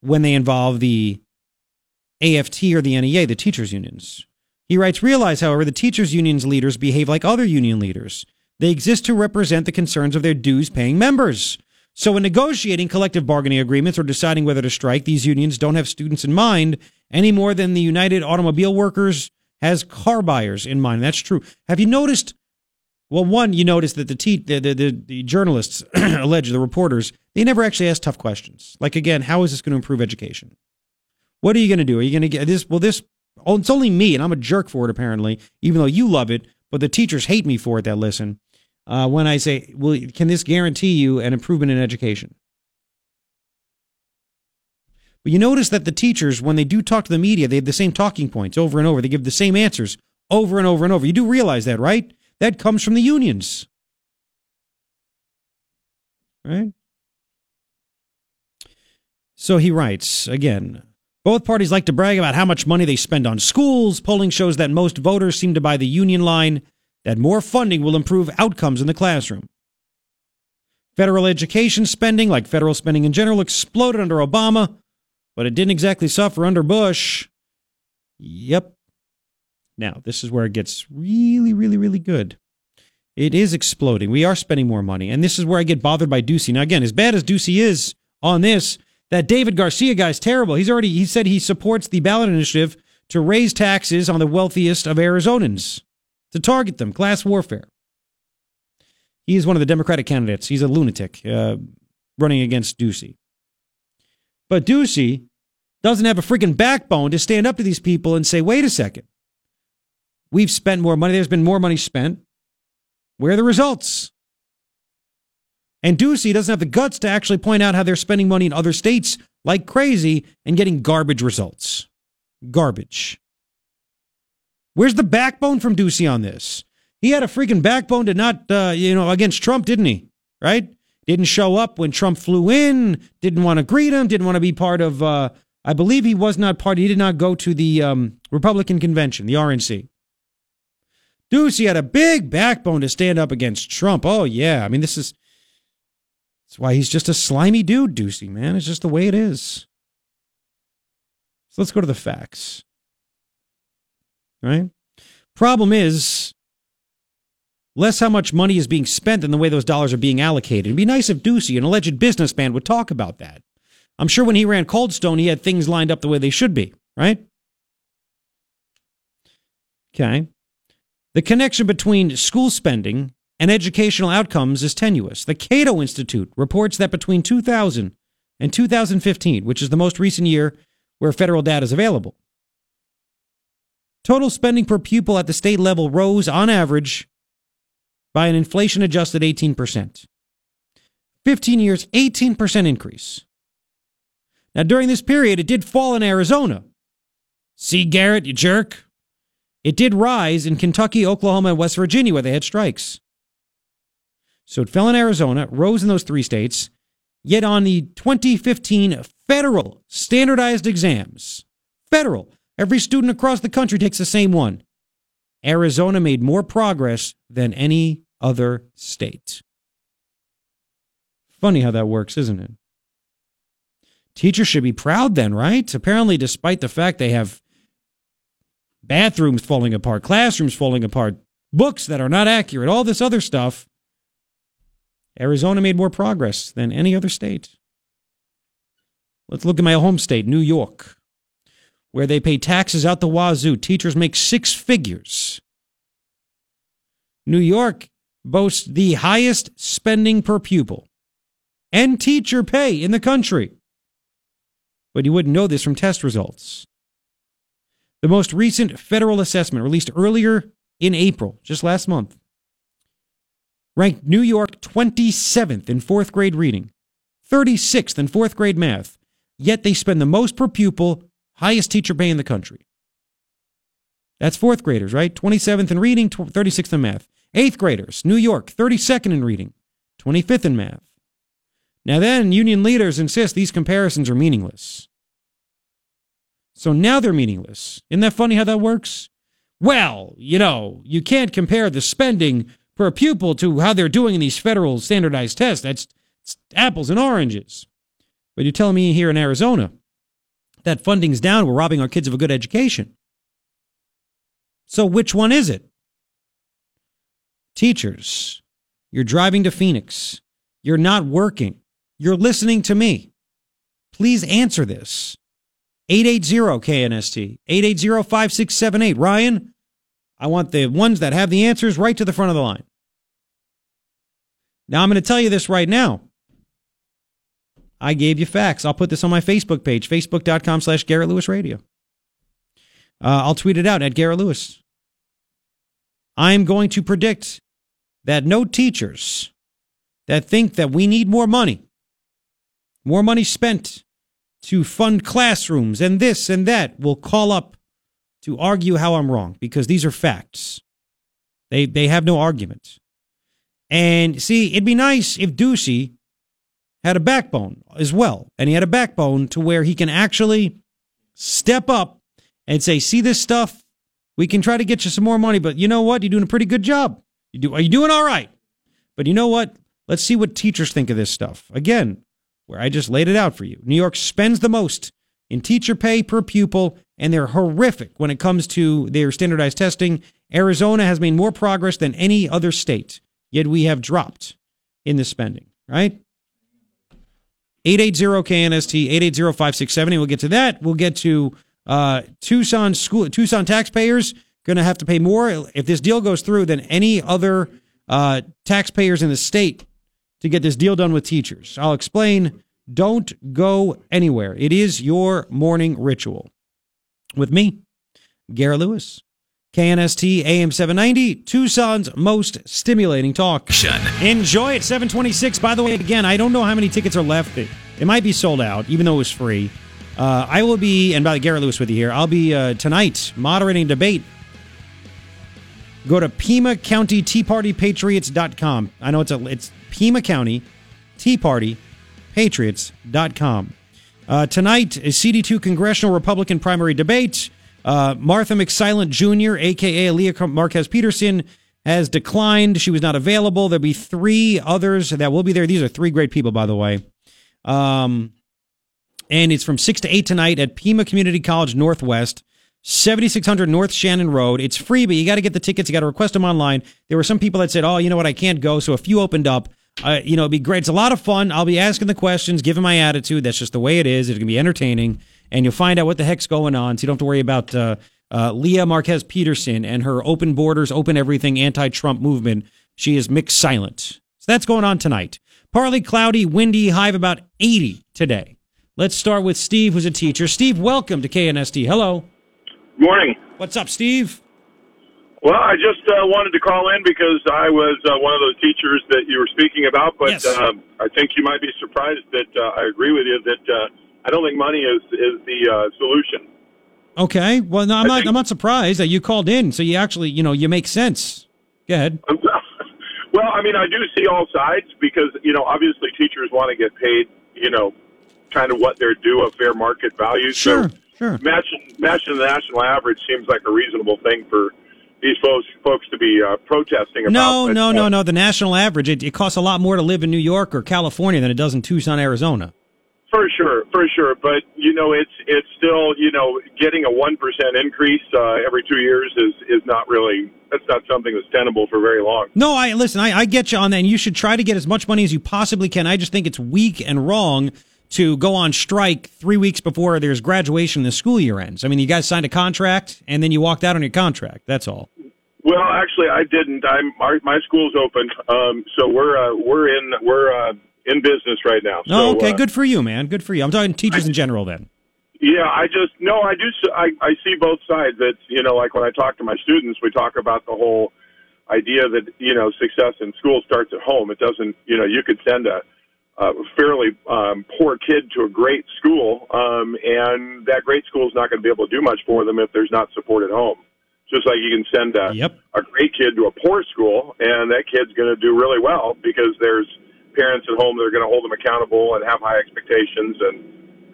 when they involve the AFT or the NEA, the teachers' unions. He writes Realize, however, the teachers' unions leaders behave like other union leaders. They exist to represent the concerns of their dues paying members. So, in negotiating collective bargaining agreements or deciding whether to strike, these unions don't have students in mind any more than the United Automobile Workers has car buyers in mind. That's true. Have you noticed? Well, one, you notice that the, te- the, the, the, the journalists, allege the reporters, they never actually ask tough questions. Like, again, how is this going to improve education? What are you going to do? Are you going to get this? Well, this, oh, it's only me, and I'm a jerk for it, apparently, even though you love it, but the teachers hate me for it that listen. Uh, when I say, well, can this guarantee you an improvement in education? But you notice that the teachers, when they do talk to the media, they have the same talking points over and over. They give the same answers over and over and over. You do realize that, right? That comes from the unions. right? So he writes again. Both parties like to brag about how much money they spend on schools. Polling shows that most voters seem to buy the union line that more funding will improve outcomes in the classroom. Federal education spending, like federal spending in general, exploded under Obama, but it didn't exactly suffer under Bush. Yep. Now, this is where it gets really, really, really good. It is exploding. We are spending more money. And this is where I get bothered by Ducey. Now, again, as bad as Ducey is on this, that David Garcia guy is terrible. He's already, he said he supports the ballot initiative to raise taxes on the wealthiest of Arizonans, to target them, class warfare. He is one of the Democratic candidates. He's a lunatic uh, running against Ducey. But Ducey doesn't have a freaking backbone to stand up to these people and say, wait a second. We've spent more money. There's been more money spent. Where are the results? And Ducey doesn't have the guts to actually point out how they're spending money in other states like crazy and getting garbage results. Garbage. Where's the backbone from Ducey on this? He had a freaking backbone to not, uh, you know, against Trump, didn't he? Right? Didn't show up when Trump flew in, didn't want to greet him, didn't want to be part of, uh, I believe he was not part, he did not go to the um, Republican convention, the RNC. Ducey had a big backbone to stand up against Trump. Oh, yeah. I mean, this is that's why he's just a slimy dude, Ducey, man. It's just the way it is. So let's go to the facts. Right? Problem is, less how much money is being spent than the way those dollars are being allocated. It'd be nice if Ducey, an alleged businessman, would talk about that. I'm sure when he ran Cold Stone, he had things lined up the way they should be, right? Okay. The connection between school spending and educational outcomes is tenuous. The Cato Institute reports that between 2000 and 2015, which is the most recent year where federal data is available, total spending per pupil at the state level rose on average by an inflation adjusted 18%. 15 years, 18% increase. Now, during this period, it did fall in Arizona. See, Garrett, you jerk. It did rise in Kentucky, Oklahoma, and West Virginia, where they had strikes. So it fell in Arizona, rose in those three states. Yet on the 2015 federal standardized exams, federal, every student across the country takes the same one. Arizona made more progress than any other state. Funny how that works, isn't it? Teachers should be proud then, right? Apparently, despite the fact they have bathrooms falling apart, classrooms falling apart, books that are not accurate, all this other stuff, Arizona made more progress than any other state. Let's look at my home state, New York, where they pay taxes out the wazoo. Teachers make six figures. New York boasts the highest spending per pupil and teacher pay in the country. But you wouldn't know this from test results. The most recent federal assessment released earlier in April, just last month, ranked New York 27th in fourth grade reading, 36th in fourth grade math, yet they spend the most per pupil, highest teacher pay in the country. That's fourth graders, right? 27th in reading, 36th in math. Eighth graders, New York, 32nd in reading, 25th in math. Now, then, union leaders insist these comparisons are meaningless. So now they're meaningless. Isn't that funny how that works? Well, you know, you can't compare the spending per pupil to how they're doing in these federal standardized tests. That's apples and oranges. But you're telling me here in Arizona that funding's down, we're robbing our kids of a good education. So which one is it? Teachers, you're driving to Phoenix. You're not working. You're listening to me. Please answer this. 880 KNST, 880 5678. Ryan, I want the ones that have the answers right to the front of the line. Now, I'm going to tell you this right now. I gave you facts. I'll put this on my Facebook page, facebook.com slash Garrett Lewis Radio. Uh, I'll tweet it out at Garrett Lewis. I'm going to predict that no teachers that think that we need more money, more money spent to fund classrooms and this and that will call up to argue how I'm wrong because these are facts. They, they have no argument. And see, it'd be nice if Ducey had a backbone as well. And he had a backbone to where he can actually step up and say, see this stuff? We can try to get you some more money, but you know what? You're doing a pretty good job. You do, are you doing all right? But you know what? Let's see what teachers think of this stuff. Again, where I just laid it out for you. New York spends the most in teacher pay per pupil, and they're horrific when it comes to their standardized testing. Arizona has made more progress than any other state, yet we have dropped in the spending, right? 880-KNST, 880-567. We'll get to that. We'll get to uh, Tucson school, Tucson taxpayers going to have to pay more if this deal goes through than any other uh, taxpayers in the state to get this deal done with teachers. I'll explain. Don't go anywhere. It is your morning ritual. With me, Garrett Lewis. KNST AM 790, Tucson's most stimulating talk. Shun. Enjoy it, 726. By the way, again, I don't know how many tickets are left. It, it might be sold out, even though it was free. Uh, I will be, and by the Garrett Lewis with you here, I'll be uh, tonight moderating debate. Go to Pima County Tea Party Patriots.com. I know it's a it's Pima County Tea Party Patriots.com. Uh, tonight, a CD2 congressional Republican primary debate. Uh, Martha McSilent Jr., aka Aaliyah Marquez Peterson, has declined. She was not available. There'll be three others that will be there. These are three great people, by the way. Um, and it's from 6 to 8 tonight at Pima Community College Northwest, 7600 North Shannon Road. It's free, but you got to get the tickets. You got to request them online. There were some people that said, oh, you know what, I can't go. So a few opened up. Uh, you know, it'd be great. It's a lot of fun. I'll be asking the questions, giving my attitude. That's just the way it is. It's going to be entertaining and you'll find out what the heck's going on. So you don't have to worry about uh, uh, Lea Marquez Peterson and her open borders, open everything anti Trump movement. She is McSilent. So that's going on tonight. Partly cloudy, windy, high of about 80 today. Let's start with Steve, who's a teacher. Steve, welcome to KNST. Hello. Morning. What's up, Steve? Well, I just uh, wanted to call in because I was uh, one of those teachers that you were speaking about, but Yes. uh, I think you might be surprised that uh, I agree with you that uh, I don't think money is is the uh, solution. Okay. Well, no, I'm I not. think- I'm not surprised that you called in. So you actually, you know, you make sense. Go ahead. well, I mean, I do see all sides because you know, obviously, teachers want to get paid. You know, kind of what they're due, a fair market value. Sure. So Sure. matching matching the national average seems like a reasonable thing for these folks folks to be uh, protesting about. No, but, no, no, no. The national average, it, it costs a lot more to live in New York or California than it does in Tucson, Arizona. For sure, for sure. But you know, it's it's still you know getting a one percent increase uh, every two years is is not really that's not something that's tenable for very long. No, I listen. I, I get you on that, and you should try to get as much money as you possibly can. I just think it's weak and wrong to go on strike three weeks before there's graduation the school year ends. I mean, you guys signed a contract and then you walked out on your contract. That's all. Well, actually, I didn't. I'm our, my school's open, um, so we're uh, we're in we're uh, in business right now. So, Oh, okay, uh, good for you, man. Good for you. I'm talking teachers in general. Then. Yeah, I just no, I do. I I see both sides. It's you know, like when I talk to my students, we talk about the whole idea that you know success in school starts at home. It doesn't. You know, you could send a, a fairly um, poor kid to a great school, um, and that great school is not going to be able to do much for them if there's not support at home. Just like you can send a, Yep. a great kid to a poor school, and that kid's going to do really well because there's parents at home that are going to hold them accountable and have high expectations and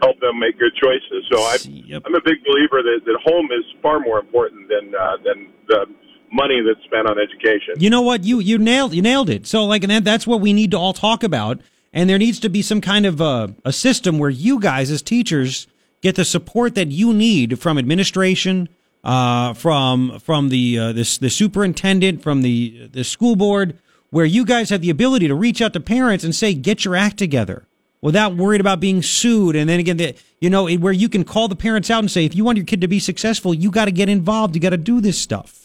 help them make good choices. So I, Yep. I'm a big believer that, that home is far more important than uh, than the money that's spent on education. You know what? You you nailed you nailed it. So like, and that, that's what we need to all talk about. And there needs to be some kind of uh, a system where you guys, as teachers, get the support that you need from administration, uh, from from the uh, the, the superintendent, from the the school board, where you guys have the ability to reach out to parents and say, "Get your act together." Without worried about being sued, and then again, the, you know, where you can call the parents out and say, if you want your kid to be successful, you got to get involved. You got to do this stuff.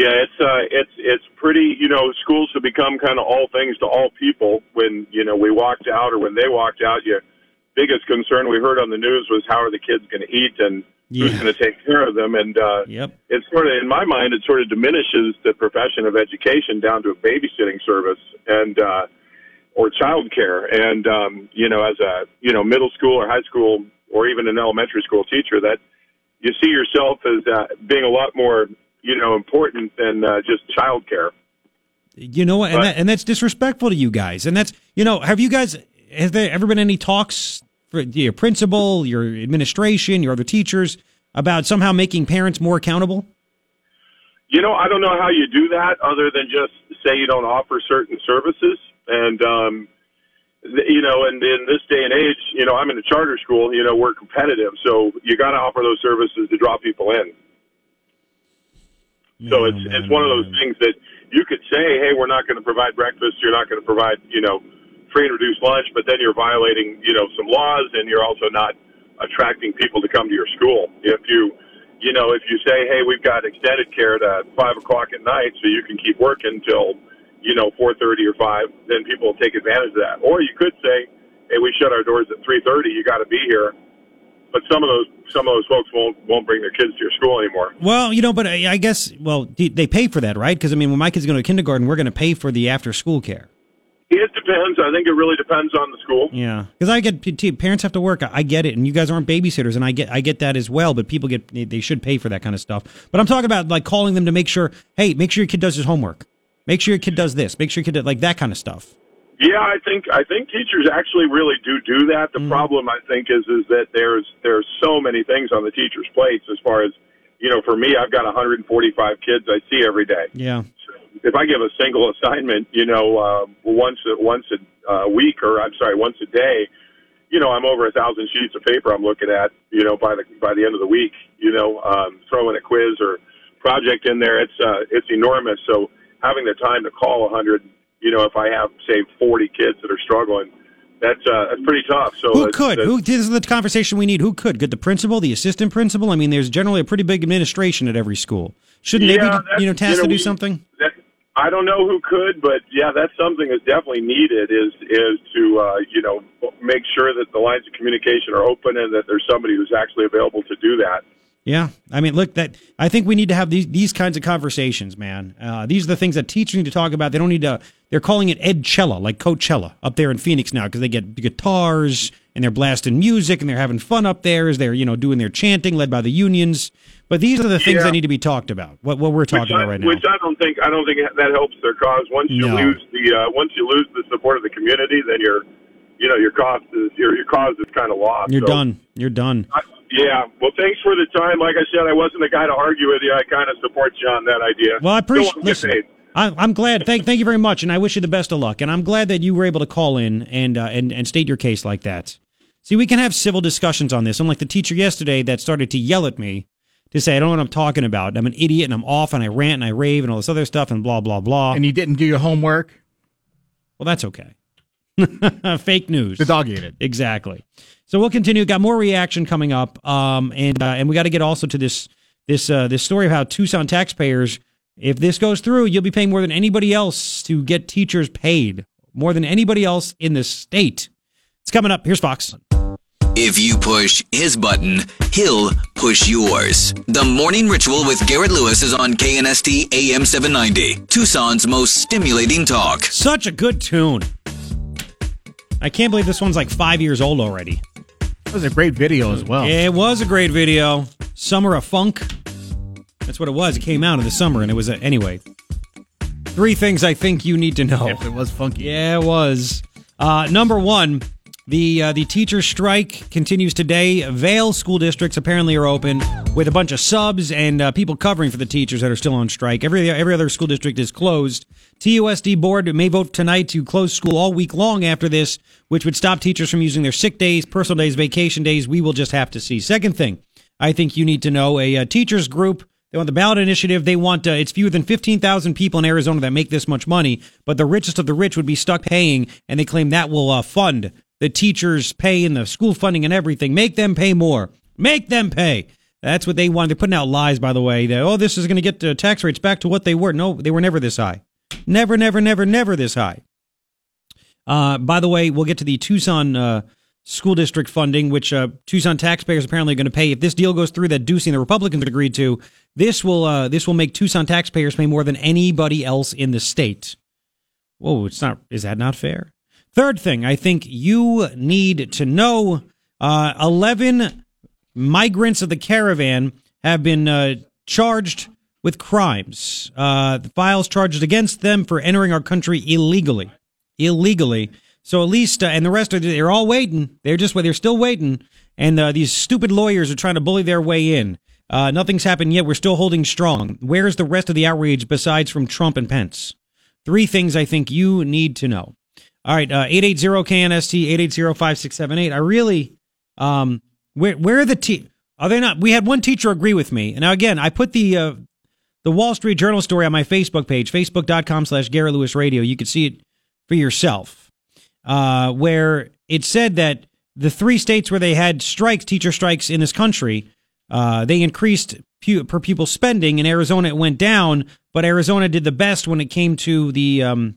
Yeah, it's uh, it's it's pretty. You know, schools have become kind of all things to all people. When you know we walked out, or when they walked out, your biggest concern we heard on the news was how are the kids going to eat and who's going to take care of them. And uh, Yep. it's sort of in my mind, it sort of diminishes the profession of education down to a babysitting service and uh, or child care. And um, you know, as a you know middle school or high school or even an elementary school teacher, that you see yourself as uh, being a lot more you know important than uh, just child care. You know what? And, that, and that's disrespectful to you guys. And that's, you know, have you guys, has there ever been any talks for your principal, your administration, your other teachers about somehow making parents more accountable? You know, I don't know how you do that other than just say you don't offer certain services. And, um, you know, and in this day and age, you know, I'm in a charter school, you know, we're competitive. So you got to offer those services to draw people in. So it's man, it's one of those things that you could say, hey, we're not going to provide breakfast, you're not going to provide, you know, free and reduced lunch, but then you're violating, you know, some laws, and you're also not attracting people to come to your school. If you, you know, if you say, hey, we've got extended care to uh, five o'clock at night, so you can keep working till, you know, four thirty or five, then people will take advantage of that. Or you could say, hey, we shut our doors at three thirty, you got to be here. But some of those some of those folks won't won't bring their kids to your school anymore. Well, you know, but I I guess well they they pay for that, right? Because I mean, when my kids go to kindergarten, we're going to pay for the after school care. It depends. I think it really depends on the school. Yeah, because I get parents have to work. I get it, and you guys aren't babysitters, and I get I get that as well. But people get they should pay for that kind of stuff. But I'm talking about like calling them to make sure, hey, make sure your kid does his homework. Make sure your kid does this. Make sure your kid does, like that kind of stuff. Yeah, I think I think teachers actually really do do that. The problem I think is is that there's there's so many things on the teachers' plates as far as you know. For me, I've got 145 kids I see every day. Yeah, If I give a single assignment, you know, uh, once a, once a uh, week or I'm sorry, once a day, you know, I'm over a thousand sheets of paper I'm looking at. You know, by the by the end of the week, you know, um, throwing a quiz or project in there, it's uh, it's enormous. So having the time to call 100 you know, if I have say 40 kids that are struggling, that's uh, that's pretty tough. So who could? Who? This is the conversation we need. Who could? Could the principal, the assistant principal? I mean, there's generally a pretty big administration at every school. Shouldn't Yeah, they be, you know, tasked you know, to do we- something? That, I don't know who could, but yeah, that's something that's definitely needed. Is is to uh, you know make sure that the lines of communication are open and that there's somebody who's actually available to do that. Yeah, I mean, look, that I think we need to have these these kinds of conversations, man. Uh, these are the things that teachers need to talk about. They don't need to. They're calling it Edchella, like Coachella, up there in Phoenix now, because they get guitars and they're blasting music and they're having fun up there as they're you know doing their chanting, led by the unions. But these are the things Yeah. that need to be talked about. What what we're talking I, about right now. Which I don't think I don't think that helps their cause. Once you No. lose the uh, once you lose the support of the community, then your you know your cause is your your cause is kind of lost. You're So, done. You're done. I, yeah. Well, thanks for the time. Like I said, I wasn't the guy to argue with you. I kind of support you on that idea. Well, I appreciate. wanna Listen. I, I'm glad. Thank, thank you very much, and I wish you the best of luck. And I'm glad that you were able to call in and uh, and and state your case like that. See, we can have civil discussions on this. Unlike the teacher yesterday that started to yell at me to say I don't know what I'm talking about. I'm an idiot and I'm off and I rant and I rave and all this other stuff and blah blah blah. And you didn't do your homework. well, that's okay. Fake news. The dog ate it. Exactly. So we'll continue. Got more reaction coming up, um, and uh, and we got to get also to this this uh, this story of how Tucson taxpayers, if this goes through, you'll be paying more than anybody else to get teachers paid, more than anybody else in the state. It's coming up. Here's Fox. If you push his button, he'll push yours. The Morning Ritual with Garrett Lewis is on KNST AM 790, Tucson's most stimulating talk. Such a good tune. I can't believe this one's like five years old already. That was a great video as well. It was a great video. Summer of Funk. That's what it was. It came out in the summer, and it was a, anyway. Three things I think you need to know. If it was funky. Yeah, it was. Uh, number one, the uh, the teacher strike continues today. Vail school districts apparently are open with a bunch of subs and uh, people covering for the teachers that are still on strike. Every every other school district is closed. TUSD board may vote tonight to close school all week long after this, which would stop teachers from using their sick days, personal days, vacation days. We will just have to see. Second thing, I think you need to know a, uh teachers group. They want the ballot initiative. They want uh, it's fewer than fifteen thousand people in Arizona that make this much money, but the richest of the rich would be stuck paying, and they claim that will uh, fund the teachers' pay and the school funding and everything. Make them pay more. Make them pay. That's what they want. They're putting out lies, by the way. That oh, this is going to get the tax rates back to what they were. No, they were never this high. Never, never, never, never this high. Uh, by the way, we'll get to the Tucson uh, school district funding, which uh, Tucson taxpayers apparently are going to pay. If this deal goes through that Ducey and the Republicans agreed to, this will uh, this will make Tucson taxpayers pay more than anybody else in the state. Whoa, it's not. Is that not fair? Third thing, I think you need to know: uh, eleven migrants of the caravan have been uh, charged with crimes. Uh, the files charged against them for entering our country illegally. Illegally. So at least, uh, and the rest of they're all waiting. They're just they're still waiting, and uh, these stupid lawyers are trying to bully their way in. Uh, nothing's happened yet. We're still holding strong. Where's the rest of the outrage besides from Trump and Pence? Three things I think you need to know. All right, uh, 880-KNST, 880-5678. I really, um, where, where are the te- are they not? We had one teacher agree with me. And now, again, I put the, uh, the Wall Street Journal story on my Facebook page, facebook.com slash Garrett Lewis Radio. You can see it for yourself, uh, where it said that the three states where they had strikes, teacher strikes in this country, uh, they increased pu- per pupil spending. In Arizona, it went down, but Arizona did the best when it came to the. Um,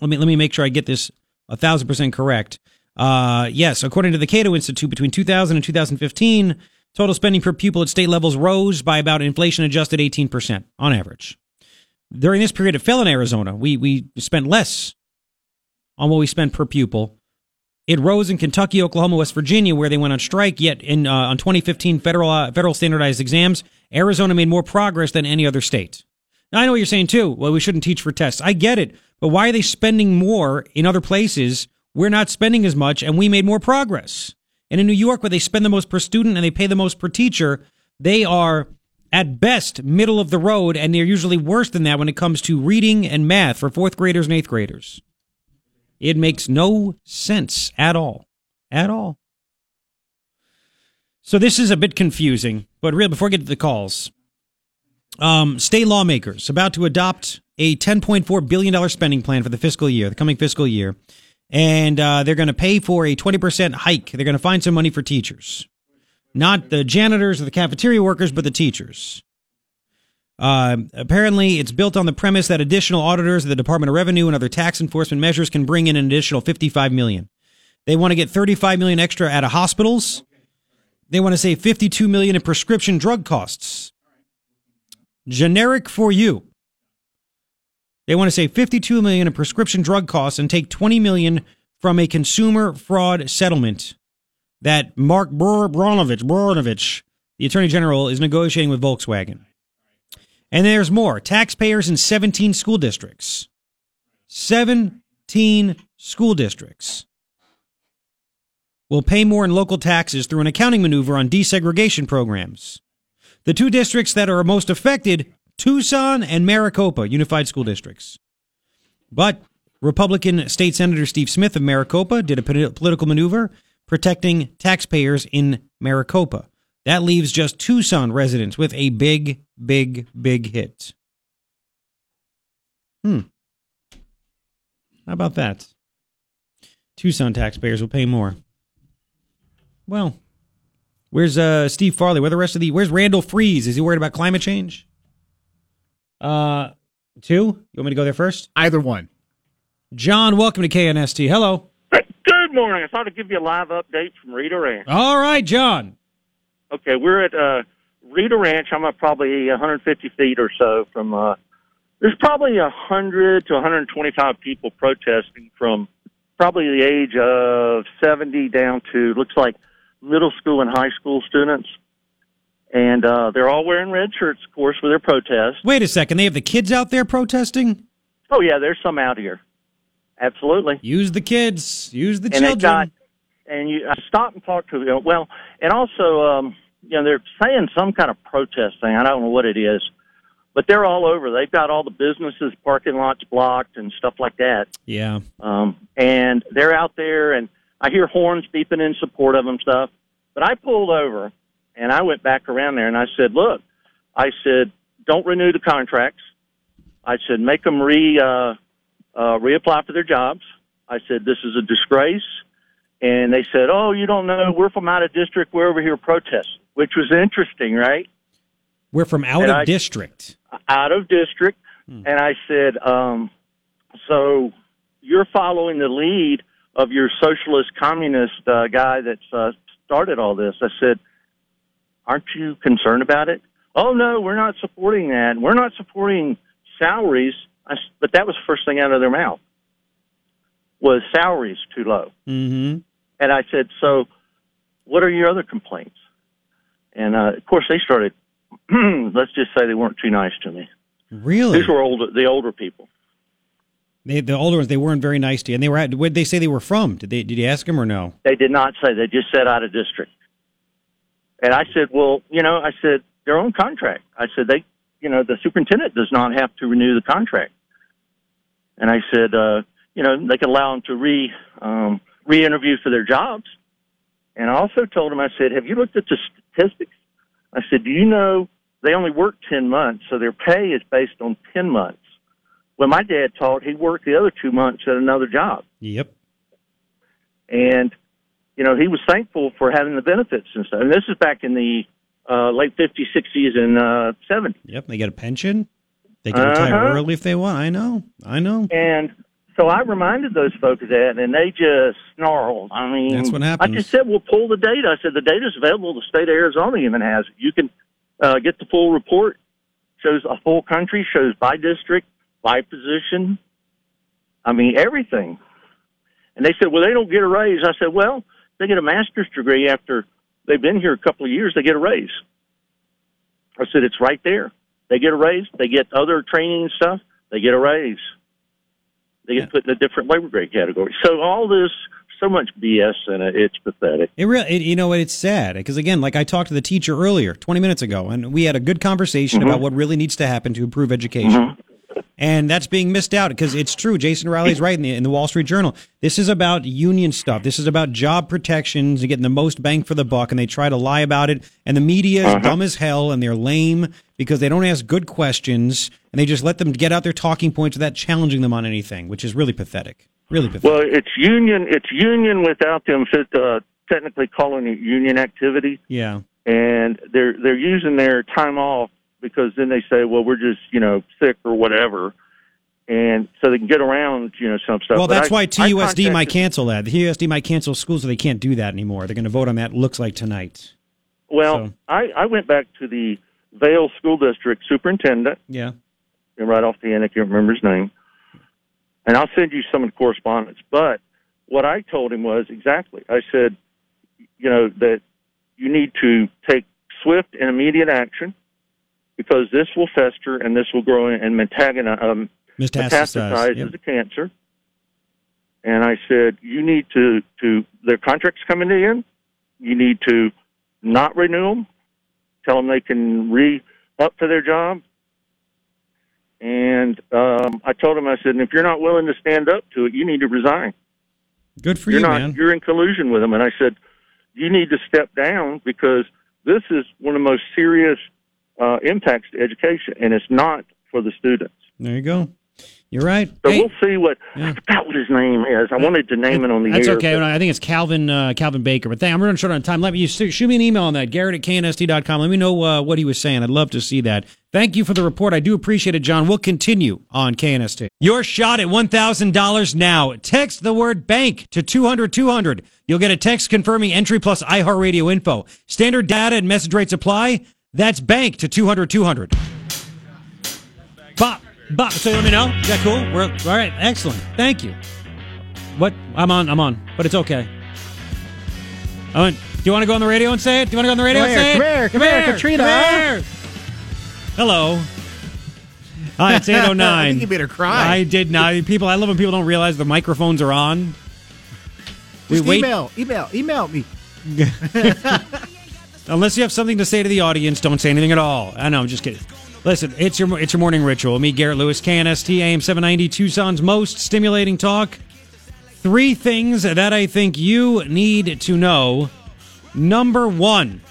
let me let me make sure I get this a thousand percent correct. Uh, yes, according to the Cato Institute, between 2000 and 2015, total spending per pupil at state levels rose by about inflation adjusted 18 percent on average. During this period, it fell in Arizona. We we spent less on what we spent per pupil. It rose in Kentucky, Oklahoma, West Virginia, where they went on strike. Yet in uh, on 2015 federal uh, federal standardized exams, Arizona made more progress than any other state. Now I know what you're saying too. Well, we shouldn't teach for tests. I get it, but why are they spending more in other places? We're not spending as much, and we made more progress. And in New York, where they spend the most per student and they pay the most per teacher, they are at best middle of the road, and they're usually worse than that when it comes to reading and math for fourth graders and eighth graders. It makes no sense at all. At all. So this is a bit confusing, but real before I get to the calls, um, state lawmakers about to adopt a $10.4 billion spending plan for the fiscal year, the coming fiscal year, and uh, they're going to pay for a 20% hike. They're going to find some money for teachers, not the janitors or the cafeteria workers, but the teachers. Uh, apparently, it's built on the premise that additional auditors of the Department of Revenue and other tax enforcement measures can bring in an additional 55 million. They want to get 35 million extra out of hospitals. They want to save 52 million in prescription drug costs. Generic for you. They want to save 52 million in prescription drug costs and take 20 million from a consumer fraud settlement that Mark Brnovich, Brnovich, the Attorney General, is negotiating with Volkswagen. And there's more. Taxpayers in 17 school districts. 17 school districts will pay more in local taxes through an accounting maneuver on desegregation programs. The two districts that are most affected Tucson and Maricopa Unified School Districts. But Republican State Senator Steve Smith of Maricopa did a political maneuver protecting taxpayers in Maricopa. That leaves just Tucson residents with a big, big, big hit. Hmm. How about that? Tucson taxpayers will pay more. Well, where's uh, Steve Farley? Where the rest of the? Where's Randall Friese? Is he worried about climate change? Uh, two. You want me to go there first? Either one. John, welcome to KNST. Hello. Good morning. I thought I'd give you a live update from Rita Ranch. All right, John. Okay, we're at uh, Rita Ranch. I'm at probably 150 feet or so from. Uh, there's probably 100 to 125 people protesting from probably the age of 70 down to looks like middle school and high school students. And uh, they're all wearing red shirts, of course, for their protest. Wait a second. They have the kids out there protesting? Oh, yeah, there's some out here. Absolutely. Use the kids. Use the and children. Got, and you I stopped and talked to them. Well, and also, um, you know, they're saying some kind of protest thing. I don't know what it is, but they're all over. They've got all the businesses, parking lots blocked, and stuff like that. Yeah. Um, and they're out there, and I hear horns beeping in support of them stuff. But I pulled over, and I went back around there, and I said, "Look," I said, "Don't renew the contracts." I said, "Make them re uh, uh, reapply for their jobs." I said, "This is a disgrace." And they said, "Oh, you don't know? We're from out of district. We're over here protesting," which was interesting, right? We're from out And of I- district. out of district. Hmm. And I said, um, so you're following the lead of your socialist communist uh, guy that's uh, started all this. I said, aren't you concerned about it? Oh no, we're not supporting that. We're not supporting salaries. I but that was the first thing out of their mouth was salaries too low. Mm-hmm. And I said, so what are your other complaints? And uh, of course they started. let's just say they weren't too nice to me. Really? These were older, the older people. They, the older ones, they weren't very nice to you, and they were. At, where did they say they were from? Did they? Did you ask them or no? They did not say. They just said out of district. And I said, well, you know, I said their own contract. I said they, you know, the superintendent does not have to renew the contract. And I said, uh, you know, they could allow them to re um, re-interview for their jobs. And I also told them, I said, have you looked at the statistics? I said, do you know they only work 10 months, so their pay is based on 10 months. When my dad taught, he worked the other two months at another job. Yep. And, you know, he was thankful for having the benefits and stuff. And this is back in the uh, late 50s, 60s, and uh, 70s. Yep. They get a pension. They can retire Uh-huh. early if they want. I know. I know. And so I reminded those folks of that, and they just snarled. I mean, That's what I just said, "We'll pull the data." I said, "The data's available. The state of Arizona even has it. You can uh, get the full report. Shows a full country. Shows by district, by position. I mean, everything." And they said, "Well, they don't get a raise." I said, "Well, they get a master's degree after they've been here a couple of years. They get a raise." I said, "It's right there. They get a raise. They get other training and stuff. They get a raise." They get Yeah. put in a different labor grade category. So all this, so much BS in it, it's pathetic. It really, it, you know, what? it's sad because again, like I talked to the teacher earlier, twenty minutes ago, and we had a good conversation Mm-hmm. about what really needs to happen to improve education, and that's being missed out because it's true. Jason Riley's right in the in the Wall Street Journal. This is about union stuff. This is about job protections and getting the most bang for the buck, and they try to lie about it. And the media is Uh-huh. dumb as hell, and they're lame because they don't ask good questions, and they just let them get out their talking points without challenging them on anything, which is really pathetic. Really pathetic. Well, it's union. It's union without them uh, technically calling it union activity, yeah. and they're they're using their time off because then they say, well, we're just you know sick or whatever, and so they can get around you know some stuff. Well, But that's I- why TUSD might cancel that. The TUSD might cancel schools so they can't do that anymore. They're going to vote on that. Looks like tonight. Well, so- I I went back to the Vail School District superintendent Yeah. and right off the end, I can't remember his name. And I'll send you some of the correspondence. But what I told him was exactly, I said, you know, that you need to take swift and immediate action because this will fester and this will grow and metagoni- um, Metastasize. metastasize Yep. as a cancer. And I said, you need to, to their contracts coming in, you need to not renew them, tell them they can re up for their job. And um, I told him, I said, and if you're not willing to stand up to it, you need to resign. Good for you're you, not. man. You're in collusion with them. And I said, you need to step down because this is one of the most serious uh, impacts to education, and it's not for the students. There you go. You're right. So Hey, we'll see what Yeah. I forgot what his name is. I wanted to name it on the air. that's air. okay. but- I think it's Calvin uh, Calvin Baker. But thank, I'm running short on time. Let me shoot me an email on that. Garrett at knst.com. Let me know uh, what he was saying. I'd love to see that. Thank you for the report. I do appreciate it, John. We'll continue on KNST. Your shot at $1,000 now. Text the word bank to 200 200. You'll get a text confirming entry plus iHeartRadio info. Standard data and message rates apply. That's bank to 200 200. Bob, Bob, so you let me know. Is that cool? We're all right. Excellent. Thank you. What? I'm on. I'm on. But it's okay. I want, do you want to go on the radio and say it? Do you want to go on the radio Come and here, say come it? here, come here, Katrina. come here. Hello. Hi, it's 809. I think you made her cry. I did not. People, I love when people don't realize the microphones are on. We Just wait email, email, email me. Unless you have something to say to the audience, don't say anything at all. I know, I'm just kidding. Listen, it's your it's your morning ritual. Me, Garrett Lewis, KNST, AM 790, Tucson's most stimulating talk. Three things that I think you need to know. Number one,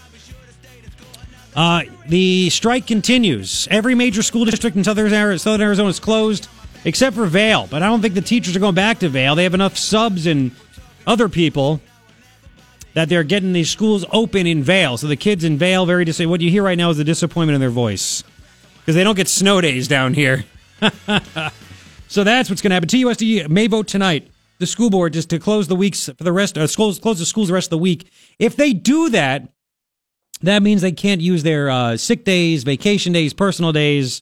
uh, the strike continues. Every major school district in southern Arizona, southern Arizona is closed, except for Vail. But I don't think the teachers are going back to Vail. They have enough subs and other people that they're getting these schools open in Vail. So the kids in Vail very dis- what you hear right now is the disappointment in their voice because they don't get snow days down here. so that's what's going to happen. TUSD may vote tonight. The school board just to close the weeks for the rest. Uh, schools close the schools the rest of the week. If they do that, that means they can't use their uh, sick days, vacation days, personal days.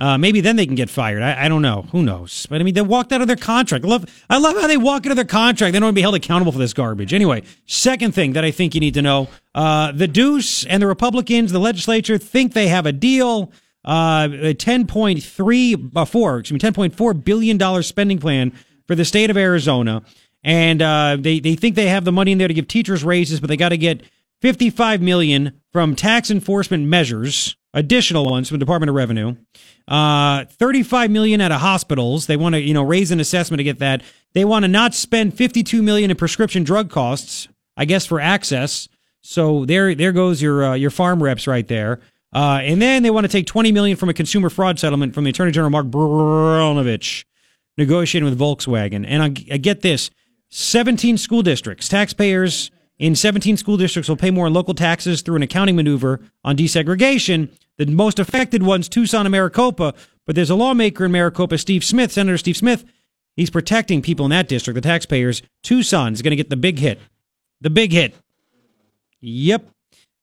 Uh, maybe then they can get fired. I, I don't know. Who knows? But I mean, they walked out of their contract. I love, I love how they walk out of their contract. They don't want to be held accountable for this garbage. Anyway, second thing that I think you need to know: uh, the Deuce and the Republicans, the legislature, think they have a deal. uh, a 10.3 uh, four, excuse me, 10.4 billion dollar spending plan for the state of Arizona, and uh, they they think they have the money in there to give teachers raises, but they got to get 55 million from tax enforcement measures, additional ones from the Department of Revenue. Uh, 35 million out of hospitals. They want to, you know, raise an assessment to get that. They want to not spend 52 million in prescription drug costs, I guess for access. So there, there goes your uh, your farm reps right there. Uh, and then they want to take 20 million from a consumer fraud settlement from the Attorney General Mark Brnovich, negotiating with Volkswagen. And I, I get this: 17 school districts, taxpayers in 17 school districts will pay more in local taxes through an accounting maneuver on desegregation. The most affected ones, Tucson and Maricopa, but there's a lawmaker in Maricopa, Steve Smith, Senator Steve Smith. He's protecting people in that district, the taxpayers. Tucson is going to get the big hit. The big hit. Yep.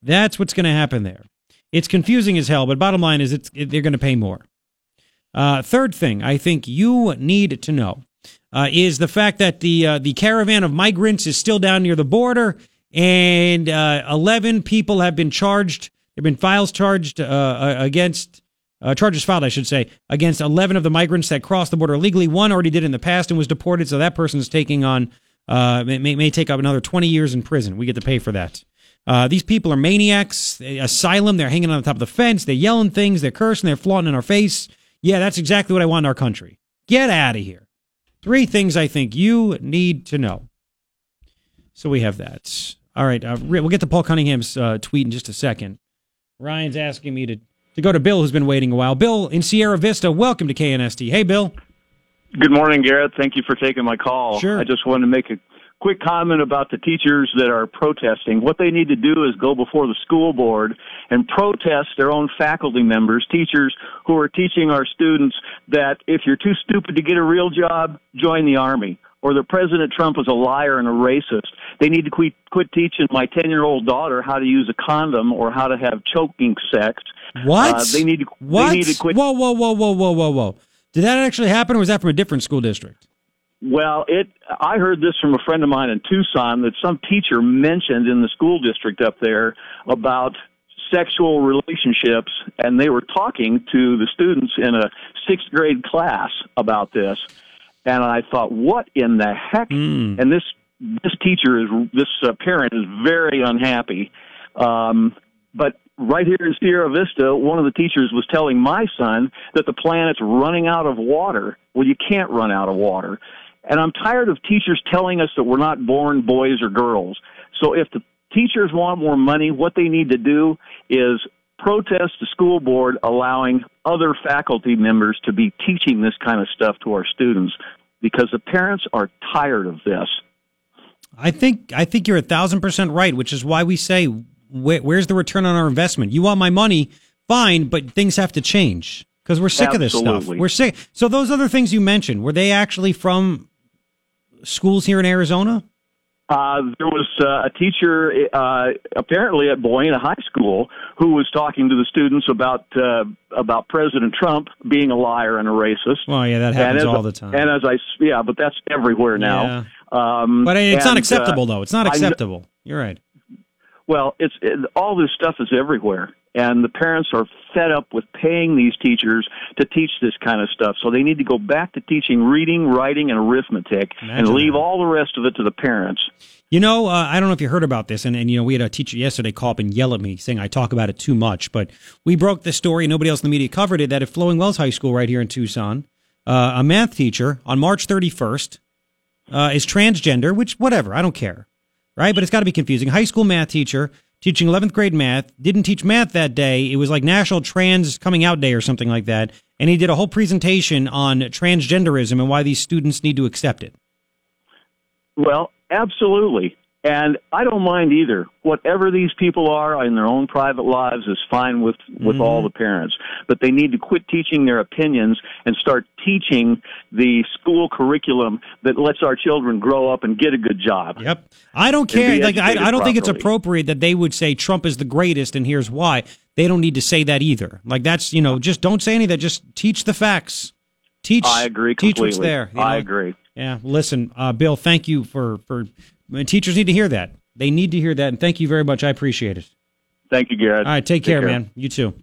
That's what's going to happen there. It's confusing as hell, but bottom line is it's they're going to pay more. Uh, third thing I think you need to know uh, is the fact that the uh, the caravan of migrants is still down near the border, and uh, eleven people have been charged. There have been files charged uh, against uh, charges filed, I should say, against eleven of the migrants that crossed the border illegally. One already did in the past and was deported, so that person is taking on may, may take up another twenty years in prison. We get to pay for that. Uh, these people are maniacs. Asylum. They're hanging on the top of the fence. They're yelling things. They're cursing. They're flaunting in our face. Yeah, that's exactly what I want in our country. Get out of here. Three things I think you need to know. So we have that. All right. Uh, we'll get to Paul Cunningham's uh, tweet in just a second. Ryan's asking me to, to go to Bill, who's been waiting a while. Bill in Sierra Vista, welcome to KNST. Hey, Bill. Good morning, Garrett. Thank you for taking my call. Sure. I just wanted to make a quick comment about the teachers that are protesting. What they need to do is go before the school board and protest their own faculty members, teachers who are teaching our students that if you're too stupid to get a real job, join the army. Or that President Trump is a liar and a racist. They need to quit, quit teaching my 10 year old daughter how to use a condom or how to have choking sex. What? Uh, they need to, what? They need to quit. Whoa, whoa, whoa, whoa, whoa, whoa, whoa. Did that actually happen or was that from a different school district? Well, it. I heard this from a friend of mine in Tucson that some teacher mentioned in the school district up there about sexual relationships, and they were talking to the students in a sixth grade class about this. And I thought, what in the heck? Mm. And this this teacher is this uh, parent is very unhappy. Um, but right here in Sierra Vista, one of the teachers was telling my son that the planet's running out of water. Well, you can't run out of water. And I'm tired of teachers telling us that we're not born boys or girls. So if the teachers want more money, what they need to do is protest the school board allowing other faculty members to be teaching this kind of stuff to our students because the parents are tired of this. I think I think you're a thousand percent right, which is why we say, where, where's the return on our investment? You want my money, fine, but things have to change because we're sick Absolutely. of this stuff. We're sick. So those other things you mentioned, were they actually from schools here in Arizona? Uh, there was uh, a teacher, uh, apparently at Buena High School, who was talking to the students about uh, about President Trump being a liar and a racist. Well, yeah, that happens all the time. And as I, yeah, but that's everywhere now. Um, but it's not acceptable, uh, though. It's not I acceptable. You're right. Well, it's it, all this stuff is everywhere, and the parents are fed up with paying these teachers to teach this kind of stuff. So they need to go back to teaching reading, writing, and arithmetic, and leave that. all the rest of it to the parents. You know, uh, I don't know if you heard about this, and, and you know, we had a teacher yesterday call up and yell at me saying I talk about it too much. But we broke the story. and Nobody else in the media covered it. That at Flowing Wells High School, right here in Tucson, uh, a math teacher on March 31st uh, is transgender. Which, whatever, I don't care, right? But it's got to be confusing. High school math teacher teaching 11th grade math didn't teach math that day. It was like National Trans Coming Out Day or something like that, and he did a whole presentation on transgenderism and why these students need to accept it. Well, absolutely. And I don't mind either. Whatever these people are in their own private lives is fine with, with all the parents. But they need to quit teaching their opinions and start teaching the school curriculum that lets our children grow up and get a good job. Yep. I don't care. Like I, I don't think it's appropriate that they would say Trump is the greatest and here's why. They don't need to say that either. Like that's you know just don't say any of that. Just teach the facts. Teach. I agree Teach completely. what's there. you I agree. Yeah. Listen, uh, Bill. Thank you for for. Teachers need to hear that. They need to hear that, and thank you very much. I appreciate it. Thank you, Garrett. All right, take, care, man. You too.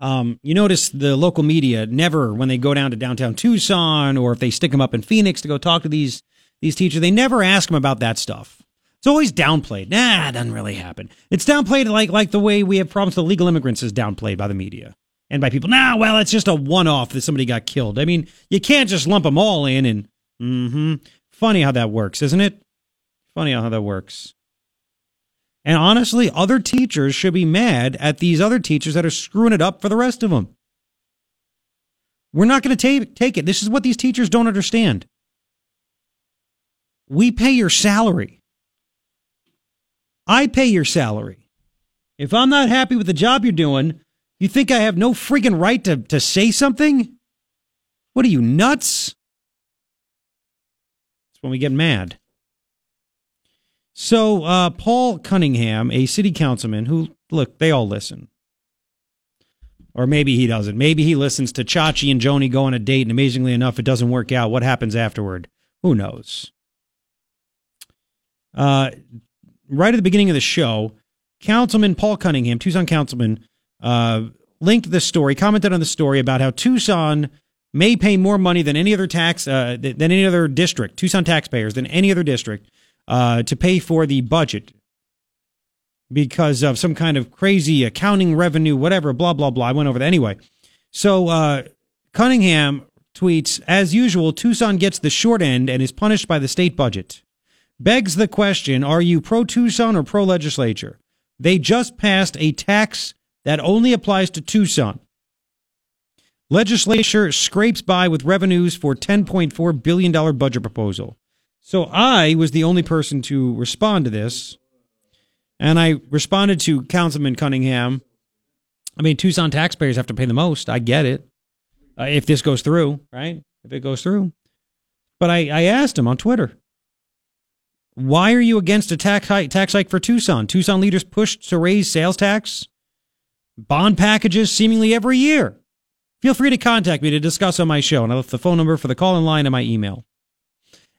Um, you notice the local media never, when they go down to downtown Tucson or if they stick them up in Phoenix to go talk to these these teachers, they never ask them about that stuff. It's always downplayed. Nah, it doesn't really happen. It's downplayed like like the way we have problems with illegal immigrants is downplayed by the media and by people. Nah, well, it's just a one off that somebody got killed. I mean, you can't just lump them all in and. Mm-hmm. Funny how that works, isn't it? Funny how that works. And honestly, other teachers should be mad at these other teachers that are screwing it up for the rest of them. We're not going to take it. This is what these teachers don't understand. We pay your salary. I pay your salary. If I'm not happy with the job you're doing, you think I have no freaking right to, to say something? What are you, nuts? That's when we get mad. So, uh, Paul Cunningham, a city councilman who, look, they all listen. Or maybe he doesn't. Maybe he listens to Chachi and Joni go on a date, and amazingly enough, it doesn't work out. What happens afterward? Who knows? Uh, right at the beginning of the show, Councilman Paul Cunningham, Tucson councilman, uh, linked the story, commented on the story about how Tucson may pay more money than any other tax uh, than any other district, Tucson taxpayers than any other district, uh, to pay for the budget because of some kind of crazy accounting revenue, whatever, blah blah blah. I went over that anyway. So uh, Cunningham tweets, as usual, Tucson gets the short end and is punished by the state budget. Begs the question: Are you pro Tucson or pro legislature? They just passed a tax that only applies to Tucson. Legislature scrapes by with revenues for $10.4 billion budget proposal. So I was the only person to respond to this. And I responded to Councilman Cunningham. I mean, Tucson taxpayers have to pay the most. I get it. Uh, if this goes through, right? If it goes through. But I, I asked him on Twitter, why are you against a tax hike, tax hike for Tucson? Tucson leaders pushed to raise sales tax, bond packages seemingly every year. Feel free to contact me to discuss on my show, and I left the phone number for the call in line and my email.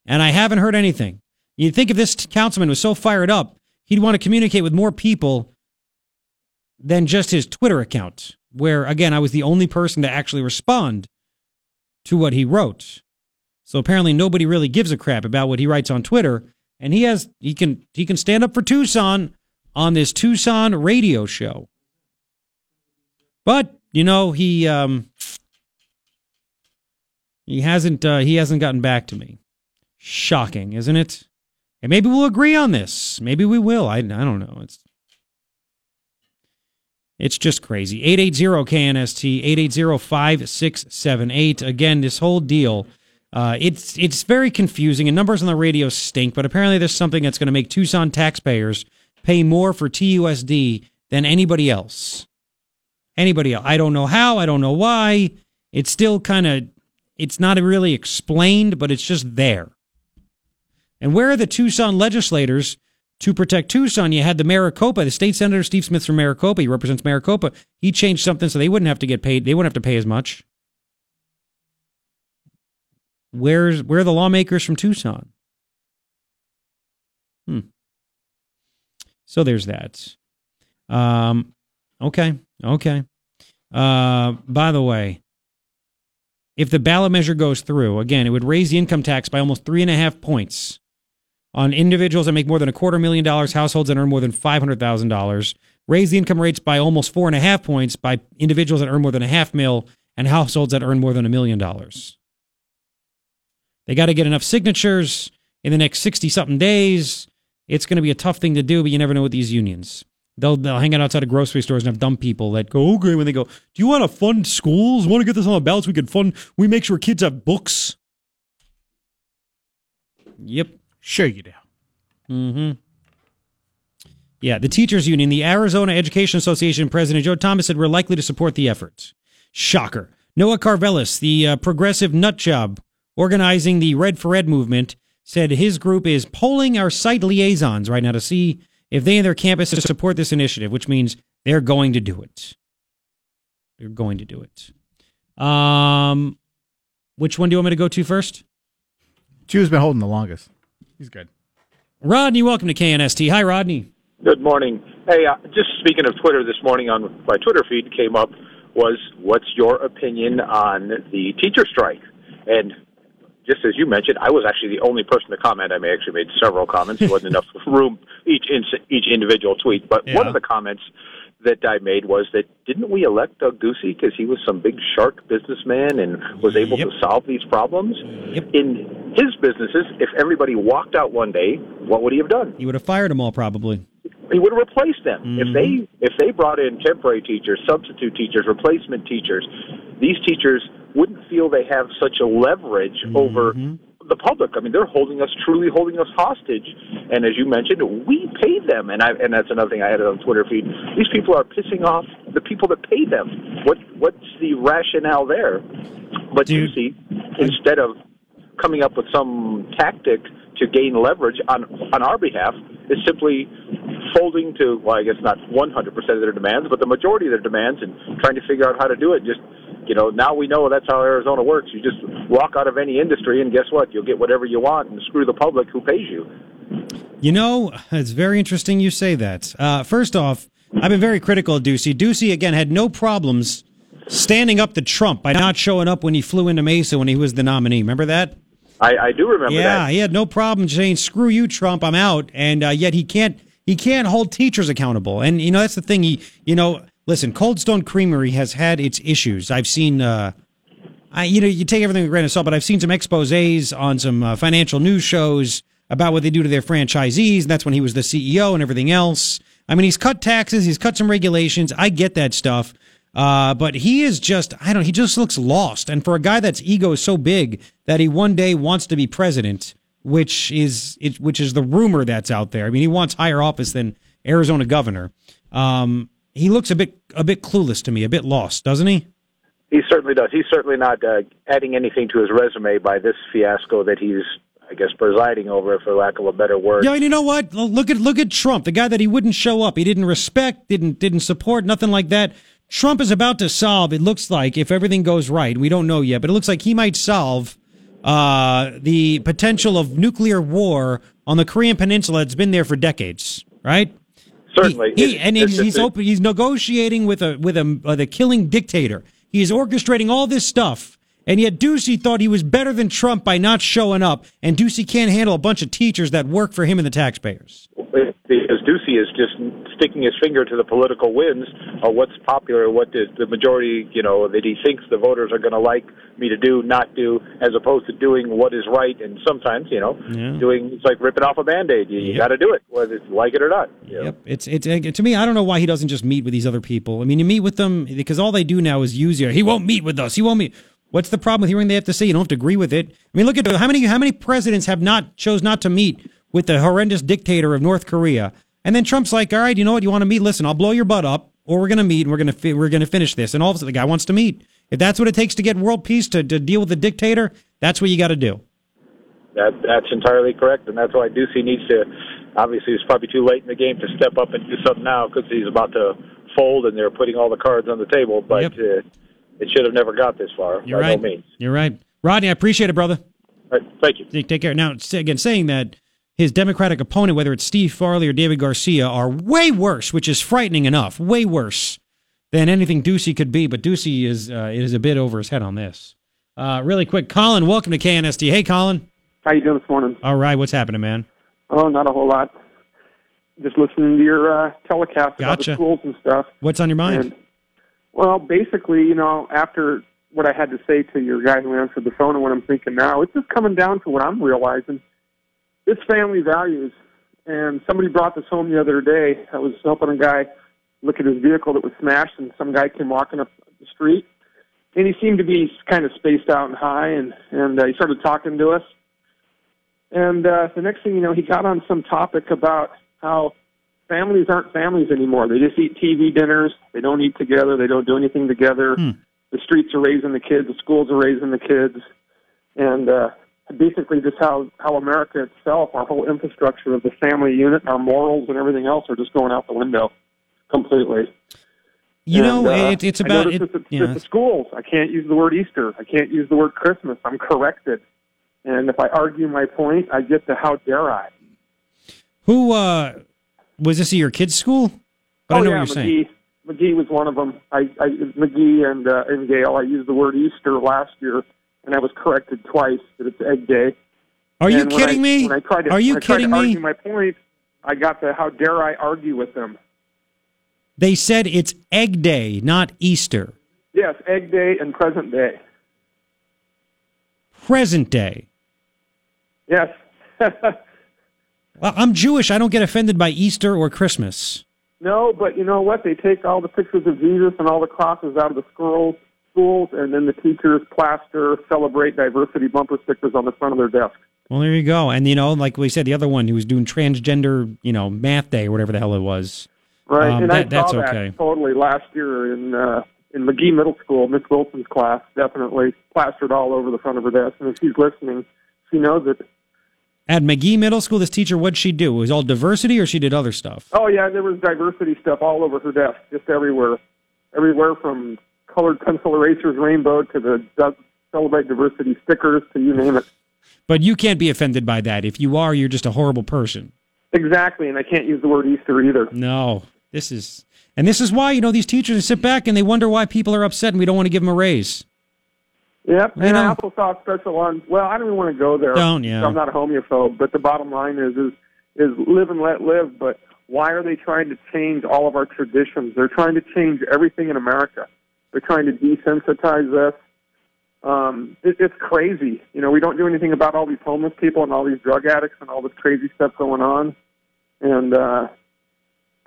And I haven't heard anything. You'd think if this councilman was so fired up, he'd want to communicate with more people than just his Twitter account, where, again, I was the only person to actually respond to what he wrote. So apparently nobody really gives a crap about what he writes on Twitter, and he has he can he can stand up for Tucson on this Tucson radio show. But you know he um, he hasn't uh, he hasn't gotten back to me. Shocking, isn't it? And maybe we'll agree on this. Maybe we will. I I don't know. It's it's just crazy. 880-KNST, 880-5678. Again, this whole deal, uh, it's it's very confusing, and numbers on the radio stink, but apparently there's something that's going to make Tucson taxpayers pay more for TUSD than anybody else. Anybody else. I don't know how, I don't know why. It's still kind of, it's not really explained, but it's just there. And where are the Tucson legislators to protect Tucson? You had the Maricopa, the state senator Steve Smith from Maricopa. He represents Maricopa. He changed something so they wouldn't have to get paid. They wouldn't have to pay as much. Where's where are the lawmakers from Tucson? Hmm. So there's that. Um, okay, okay. Uh, by the way, if the ballot measure goes through, again, it would raise the income tax by almost three and a half points on individuals that make more than a quarter million dollars, households that earn more than five hundred thousand dollars. Raise the income rates by almost four and a half points by individuals that earn more than a half mil and households that earn more than a million dollars. They got to get enough signatures in the next 60 something days. It's going to be a tough thing to do, but you never know with these unions. They'll, they'll hang out outside of grocery stores and have dumb people that go, okay, when they go, do you want to fund schools? Want to get this on the ballot so we can fund, we make sure kids have books? Yep. Sure you do. Mm-hmm. Yeah, the teachers union, the Arizona Education Association president Joe Thomas said we're likely to support the efforts. Shocker. Noah Karvelis, the uh, progressive nut job organizing the Red for Ed movement, said his group is polling our site liaisons right now to see if they and their campuses support this initiative, which means they're going to do it. They're going to do it. Um, which one do you want me to go to first? Jew's been holding the longest. He's good. Rodney, welcome to KNST. Hi, Rodney. Good morning. Hey, uh, just speaking of Twitter this morning on my Twitter feed came up was, "What's your opinion on the teacher strike?" And just as you mentioned, I was actually the only person to comment. I may actually made several comments. There wasn't enough room each in, each individual tweet, but Yeah. one of the comments that I made was that didn't we elect Doug Ducey because he was some big shark businessman and was able Yep. to solve these problems? Yep. In his businesses, if everybody walked out one day, what would he have done? He would have fired them all probably. he would have replaced them Mm-hmm. if they if they brought in temporary teachers, substitute teachers, replacement teachers. These teachers wouldn't feel they have such a leverage Mm-hmm. over the public. I mean, they're holding us truly holding us hostage. And as you mentioned, we pay them, and I and that's another thing I had on Twitter feed. These people are pissing off the people that pay them. What what's the rationale there? But you Dude. see, instead of coming up with some tactic to gain leverage on on our behalf is simply folding to well I guess not 100% of their demands but the majority of their demands and trying to figure out how to do it just you know now we know that's how Arizona works you just walk out of any industry and guess what you'll get whatever you want and screw the public who pays you You know, it's very interesting you say that. Uh, first off, I've been very critical of Ducey. Ducey, again, had no problems standing up to Trump by not showing up when he flew into Mesa when he was the nominee. Remember that? I, I do remember yeah, that he had no problem saying "screw you, Trump, I'm out," and uh, yet he can't he can't hold teachers accountable. And you know that's the thing. He you know listen, Cold Stone Creamery has had its issues. I've seen. Uh, I, you know, you take everything with a grain of salt, but I've seen some exposés on some uh, financial news shows about what they do to their franchisees. And that's when he was the CEO and everything else. I mean, he's cut taxes, he's cut some regulations. I get that stuff. Uh, but he is just, I don't, know, he just looks lost. And for a guy that's ego is so big that he one day wants to be president, which is, it, which is the rumor that's out there. I mean, he wants higher office than Arizona governor. Um, he looks a bit, a bit clueless to me, a bit lost, doesn't he? he certainly does he's certainly not uh, adding anything to his resume by this fiasco that he's I guess presiding over for lack of a better word Yeah, and you know what? Look at look at Trump, the guy that he wouldn't show up, he didn't respect, didn't didn't support, nothing like that. Trump is about to solve. It looks like if everything goes right, we don't know yet, but it looks like he might solve uh, the potential of nuclear war on the Korean Peninsula. It's been there for decades, right? Certainly He, he- and he's, open. He's negotiating with a with a uh, with a killing dictator. He's orchestrating all this stuff, and yet Ducey thought he was better than Trump by not showing up. And Ducey can't handle a bunch of teachers that work for him and the taxpayers. Ducey is just sticking his finger to the political winds of what's popular, what the, the majority, you know, that he thinks the voters are going to like me to do, not do, as opposed to doing what is right. And sometimes, you know, Yeah. doing it's like ripping off a band aid. You, you Yep. got to do it, whether you like it or not. you know. Yep, it's it's to me. I don't know why he doesn't just meet with these other people. I mean, you meet with them because all they do now is use you. He won't meet with us. He won't meet. What's the problem with hearing they have to say? You don't have to agree with it. I mean, look at how many how many presidents have not chose not to meet with the horrendous dictator of North Korea, and then Trump's like, all right, you know what? You want to meet? Listen, I'll blow your butt up, or we're gonna meet and we're gonna fi- we're gonna finish this. And all of a sudden, the guy wants to meet. If that's what it takes to get world peace to, to deal with the dictator, that's what you got to do. That that's entirely correct, and that's why Ducey needs to. Obviously, it's probably too late in the game to step up and do something now because he's about to fold, and they're putting all the cards on the table. But Yep. uh, it should have never got this far. You're by right. No means. You're right, Rodney. I appreciate it, brother. Right, thank you. Take, take care. Now, again, saying that his Democratic opponent, whether it's Steve Farley or David Garcia, are way worse, which is frightening enough, way worse than anything Ducey could be. But Ducey is uh, is a bit over his head on this. Uh, really quick, Colin, welcome to KNST. Hey, Colin. How you doing this morning? All right, what's happening, man? Oh, not a whole lot. Just listening to your uh, telecast about the schools and stuff. What's on your mind? And, well, basically, you know, after what I had to say to your guy who answered the phone and what I'm thinking now, it's just coming down to what I'm realizing. It's family values. And somebody brought this home the other day. I was helping a guy look at his vehicle that was smashed, and some guy came walking up the street, and he seemed to be kind of spaced out and high, and and uh, he started talking to us. And uh, the next thing you know, he got on some topic about how families aren't families anymore. They just eat TV dinners. They don't eat together. They don't do anything together. The streets are raising the kids. The schools are raising the kids. And uh, basically, just how how America itself, our whole infrastructure of the family unit, our morals and everything else are just going out the window completely. You And, know, uh, it, it's about it. at, yeah, at the schools. I can't use the word Easter. I can't use the word Christmas. I'm corrected. And if I argue my point, I get to how dare I? who uh, was this at your kid's school? But I oh know yeah, what you're Magee. saying. Magee was one of them. I, I Magee and uh, and Gale. I used the word Easter last year, and I was corrected twice that it's Egg Day. Are you And when kidding I- me? When I tried to, Are you when I tried to kidding me? Argue my point. I got the how dare I argue with them? They said it's Egg Day, not Easter. Yes, Egg Day and present day. Present day. Yes. Well, I'm Jewish. I don't get offended by Easter or Christmas. no, but you know what? They take all the pictures of Jesus and all the crosses out of the schools, schools, and then the teachers plaster celebrate diversity bumper stickers on the front of their desk. Well, there you go. And you know, like we said, the other one who was doing transgender, you know, math day or whatever the hell it was. Right, Um, and that- I that's saw okay. that totally last year in uh, in Magee Middle School. Miss Wilson's class definitely plastered all over the front of her desk, and if she's listening, she knows it. At Magee Middle School, this teacher, what'd she do? It was all diversity or she did other stuff? Oh yeah, there was diversity stuff all over her desk, just everywhere, everywhere from colored pencil erasers, rainbow to the celebrate diversity stickers to you name it. But you can't be offended by that. If you are, you're just a horrible person. Exactly, and I can't use the word Easter either. No, this is, and this is why, you know, these teachers sit back and they wonder why people are upset and we don't want to give them a raise. Yep, You and know- applesauce special on. Well, I don't even want to go there. Don't, yeah. I'm not a homophobe, but the bottom line is is is live and let live. But why are they trying to change all of our traditions? They're trying to change everything in America. They're trying to desensitize us. Um, it, it's crazy. You know, we don't do anything about all these homeless people and all these drug addicts and all this crazy stuff going on. And uh,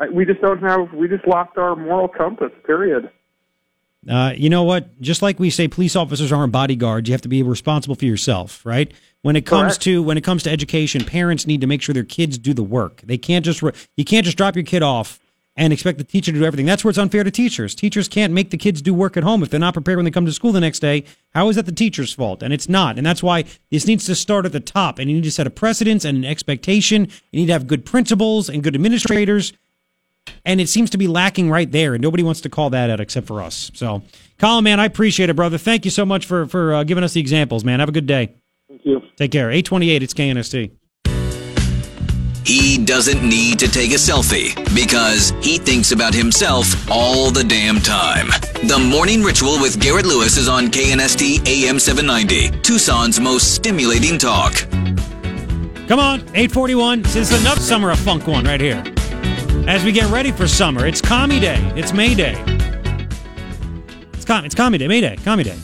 I, we just don't have. We just lost our moral compass. Period. Uh, you know what? Just like we say, police officers aren't bodyguards. You have to be responsible for yourself, right? When it comes Correct. to when it comes to education, parents need to make sure their kids do the work. They can't just you can't just drop your kid off and expect the teacher to do everything. That's where it's unfair to teachers. Teachers can't make the kids do work at home if they're not prepared when they come to school the next day. How is that the teacher's fault? And it's not. And that's why this needs to start at the top. And you need to set a precedence and an expectation. You need to have good principals and good administrators and it seems to be lacking right there, and nobody wants to call that out except for us. So, Colin, man, I appreciate it, brother. Thank you so much for for uh, giving us the examples, man. Have a good day. Thank you. Take care. Eight twenty eight. It's KNST. He doesn't need to take a selfie because he thinks about himself all the damn time. The Morning Ritual with Garrett Lewis is on KNST AM 790, Tucson's most stimulating talk. Come on, eight forty one. This is enough summer of funk one right here. As we get ready for summer, it's Commie Day. It's May Day. It's com- it's Commie Day. May Day. Commie Day.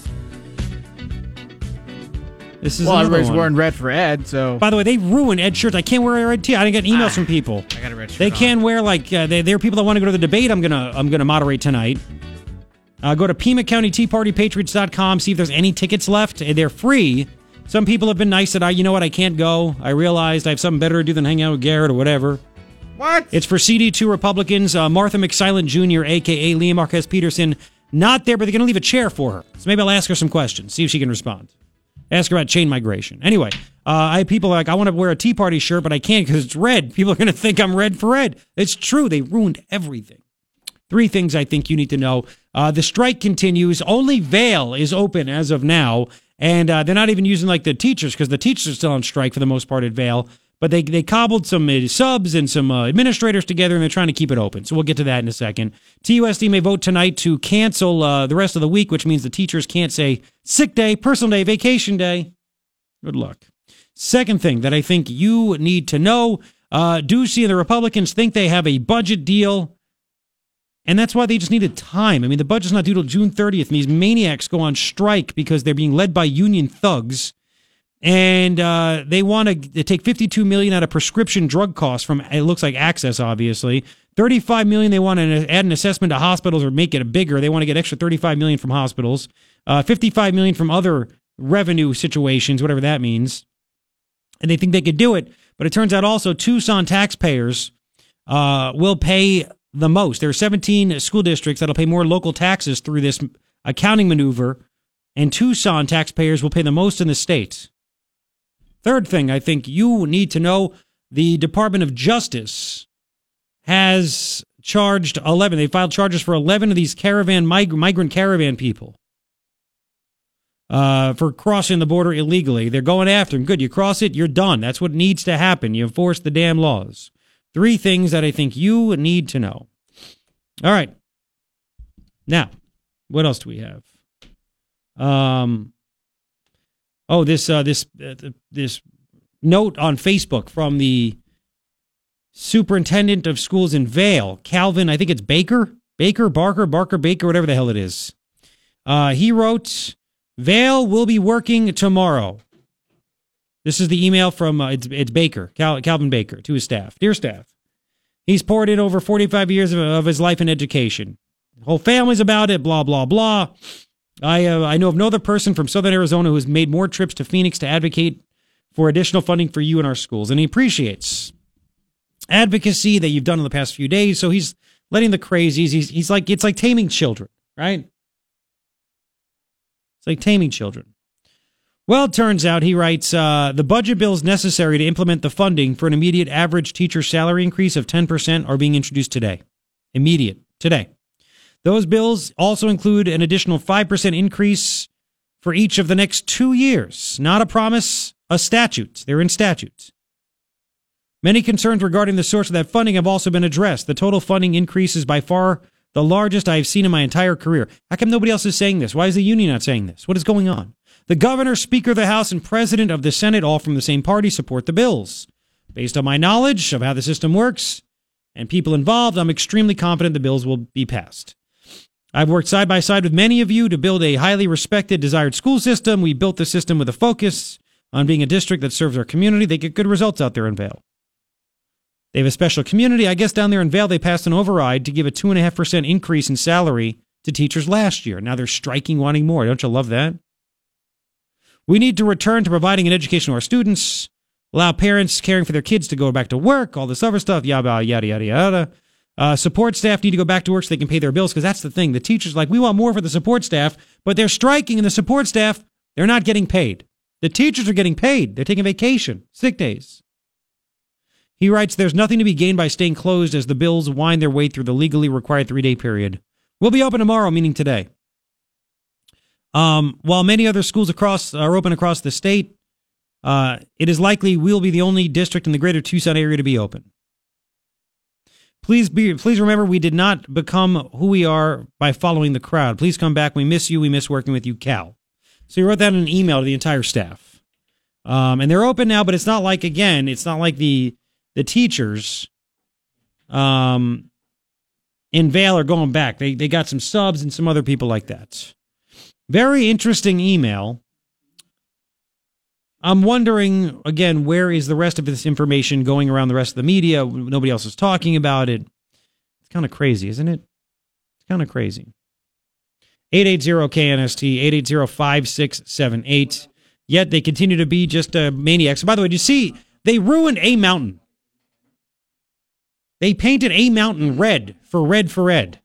This is well, everybody's one. wearing red for Ed, so By the way, they ruined Ed shirts. I can't wear a red tee. I didn't get emails from people. I got a red shirt. They on. can wear like uh, they, there are people that want to go to the debate. I'm gonna I'm gonna moderate tonight. Uh, go to Pima County Tea Party Patriots.com. See if there's any tickets left. Uh, They're free. Some people have been nice that I you know what I can't go. I realized I have something better to do than hang out with Garrett or whatever. What? It's for CD2 Republicans. Uh, Martha McSilent Jr., aka Lea Marquez Peterson, not there, but they're going to leave a chair for her. So maybe I'll ask her some questions, see if she can respond. Ask about chain migration. Anyway, uh, I people like I want to wear a Tea Party shirt, but I can't because it's red. People are going to think I'm red for red. It's true. They ruined everything. Three things I think you need to know. Uh, the strike continues. Only Vail is open as of now, and uh, they're not even using like the teachers because the teachers are still on strike for the most part at Vail. But they they cobbled some uh, subs and some uh, administrators together, and they're trying to keep it open. So we'll get to that in a second. TUSD may vote tonight to cancel uh, the rest of the week, which means the teachers can't say sick day, personal day, vacation day. Good luck. Second thing that I think you need to know: uh, Ducey and the Republicans think they have a budget deal. And that's why they just needed time. I mean, the budget's not due till June 30th, and these maniacs go on strike because they're being led by union thugs. And uh, they want to take 52 million out of prescription drug costs from it looks like AHCCCS, obviously. 35 million they want to add an assessment to hospitals or make it bigger. They want to get extra 35 million from hospitals. Uh, 55 million from other revenue situations, whatever that means. And they think they could do it, but it turns out also Tucson taxpayers uh, will pay the most. There are 17 school districts that'll pay more local taxes through this accounting maneuver, and Tucson taxpayers will pay the most in the state. Third thing I think you need to know the Department of Justice has charged 11. They filed charges for 11 of these caravan mig- migrant caravan people uh, for crossing the border illegally. They're going after them. Good. You cross it, you're done. That's what needs to happen. You enforce the damn laws. Three things that I think you need to know. All right. Now, what else do we have? Um, oh, this uh, this uh, this note on Facebook from the superintendent of schools in Vail, Calvin. I think it's Baker, Baker, Barker, Barker, Baker, whatever the hell it is. Uh, he wrote, "Vail will be working tomorrow." This is the email from uh, it's, it's Baker, Cal, Calvin Baker, to his staff. Dear staff, he's poured in over 45 years of, of his life in education. The whole family's about it. Blah blah blah. I uh, I know of no other person from Southern Arizona who has made more trips to Phoenix to advocate for additional funding for you and our schools, and he appreciates advocacy that you've done in the past few days. So he's letting the crazies. He's he's like it's like taming children, right? It's like taming children. Well, it turns out, he writes, uh, the budget bills necessary to implement the funding for an immediate average teacher salary increase of 10% are being introduced today. Immediate, today. Those bills also include an additional 5% increase for each of the next two years. Not a promise, a statute. They're in statutes. Many concerns regarding the source of that funding have also been addressed. The total funding increase is by far the largest I have seen in my entire career. How come nobody else is saying this? Why is the union not saying this? What is going on? The governor, speaker of the House, and president of the Senate, all from the same party, support the bills. Based on my knowledge of how the system works and people involved, I'm extremely confident the bills will be passed. I've worked side by side with many of you to build a highly respected, desired school system. We built the system with a focus on being a district that serves our community. They get good results out there in Vail. They have a special community. I guess down there in Vail, they passed an override to give a 2.5% increase in salary to teachers last year. Now they're striking, wanting more. Don't you love that? We need to return to providing an education to our students, allow parents caring for their kids to go back to work, all this other stuff, yada, yada, yada, yada. Uh, support staff need to go back to work so they can pay their bills because that's the thing. The teachers like, we want more for the support staff, but they're striking and the support staff, they're not getting paid. The teachers are getting paid. They're taking vacation, sick days. He writes, There's nothing to be gained by staying closed as the bills wind their way through the legally required three day period. We'll be open tomorrow, meaning today. Um, while many other schools across are open across the state, uh, it is likely we'll be the only district in the greater Tucson area to be open. Please be, please remember we did not become who we are by following the crowd. Please come back. We miss you. We miss working with you, Cal. So he wrote that in an email to the entire staff. Um, and they're open now, but it's not like again, it's not like the the teachers um, in Vail are going back. They they got some subs and some other people like that. Very interesting email. I'm wondering again, where is the rest of this information going around the rest of the media? Nobody else is talking about it. It's kind of crazy, isn't it? It's kind of crazy. 880-KNST, 880-5678. Yet they continue to be just a maniacs. By the way, do you see they ruined A Mountain? They painted A Mountain red for red for red.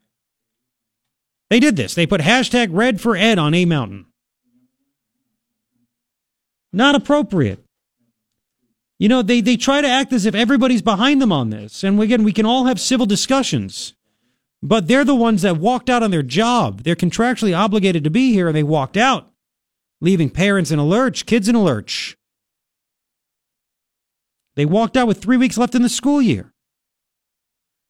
They did this. They put hashtag red for Ed on A Mountain. Not appropriate. You know, they, they try to act as if everybody's behind them on this. And again, we can all have civil discussions. But they're the ones that walked out on their job. They're contractually obligated to be here, and they walked out, leaving parents in a lurch, kids in a lurch. They walked out with three weeks left in the school year.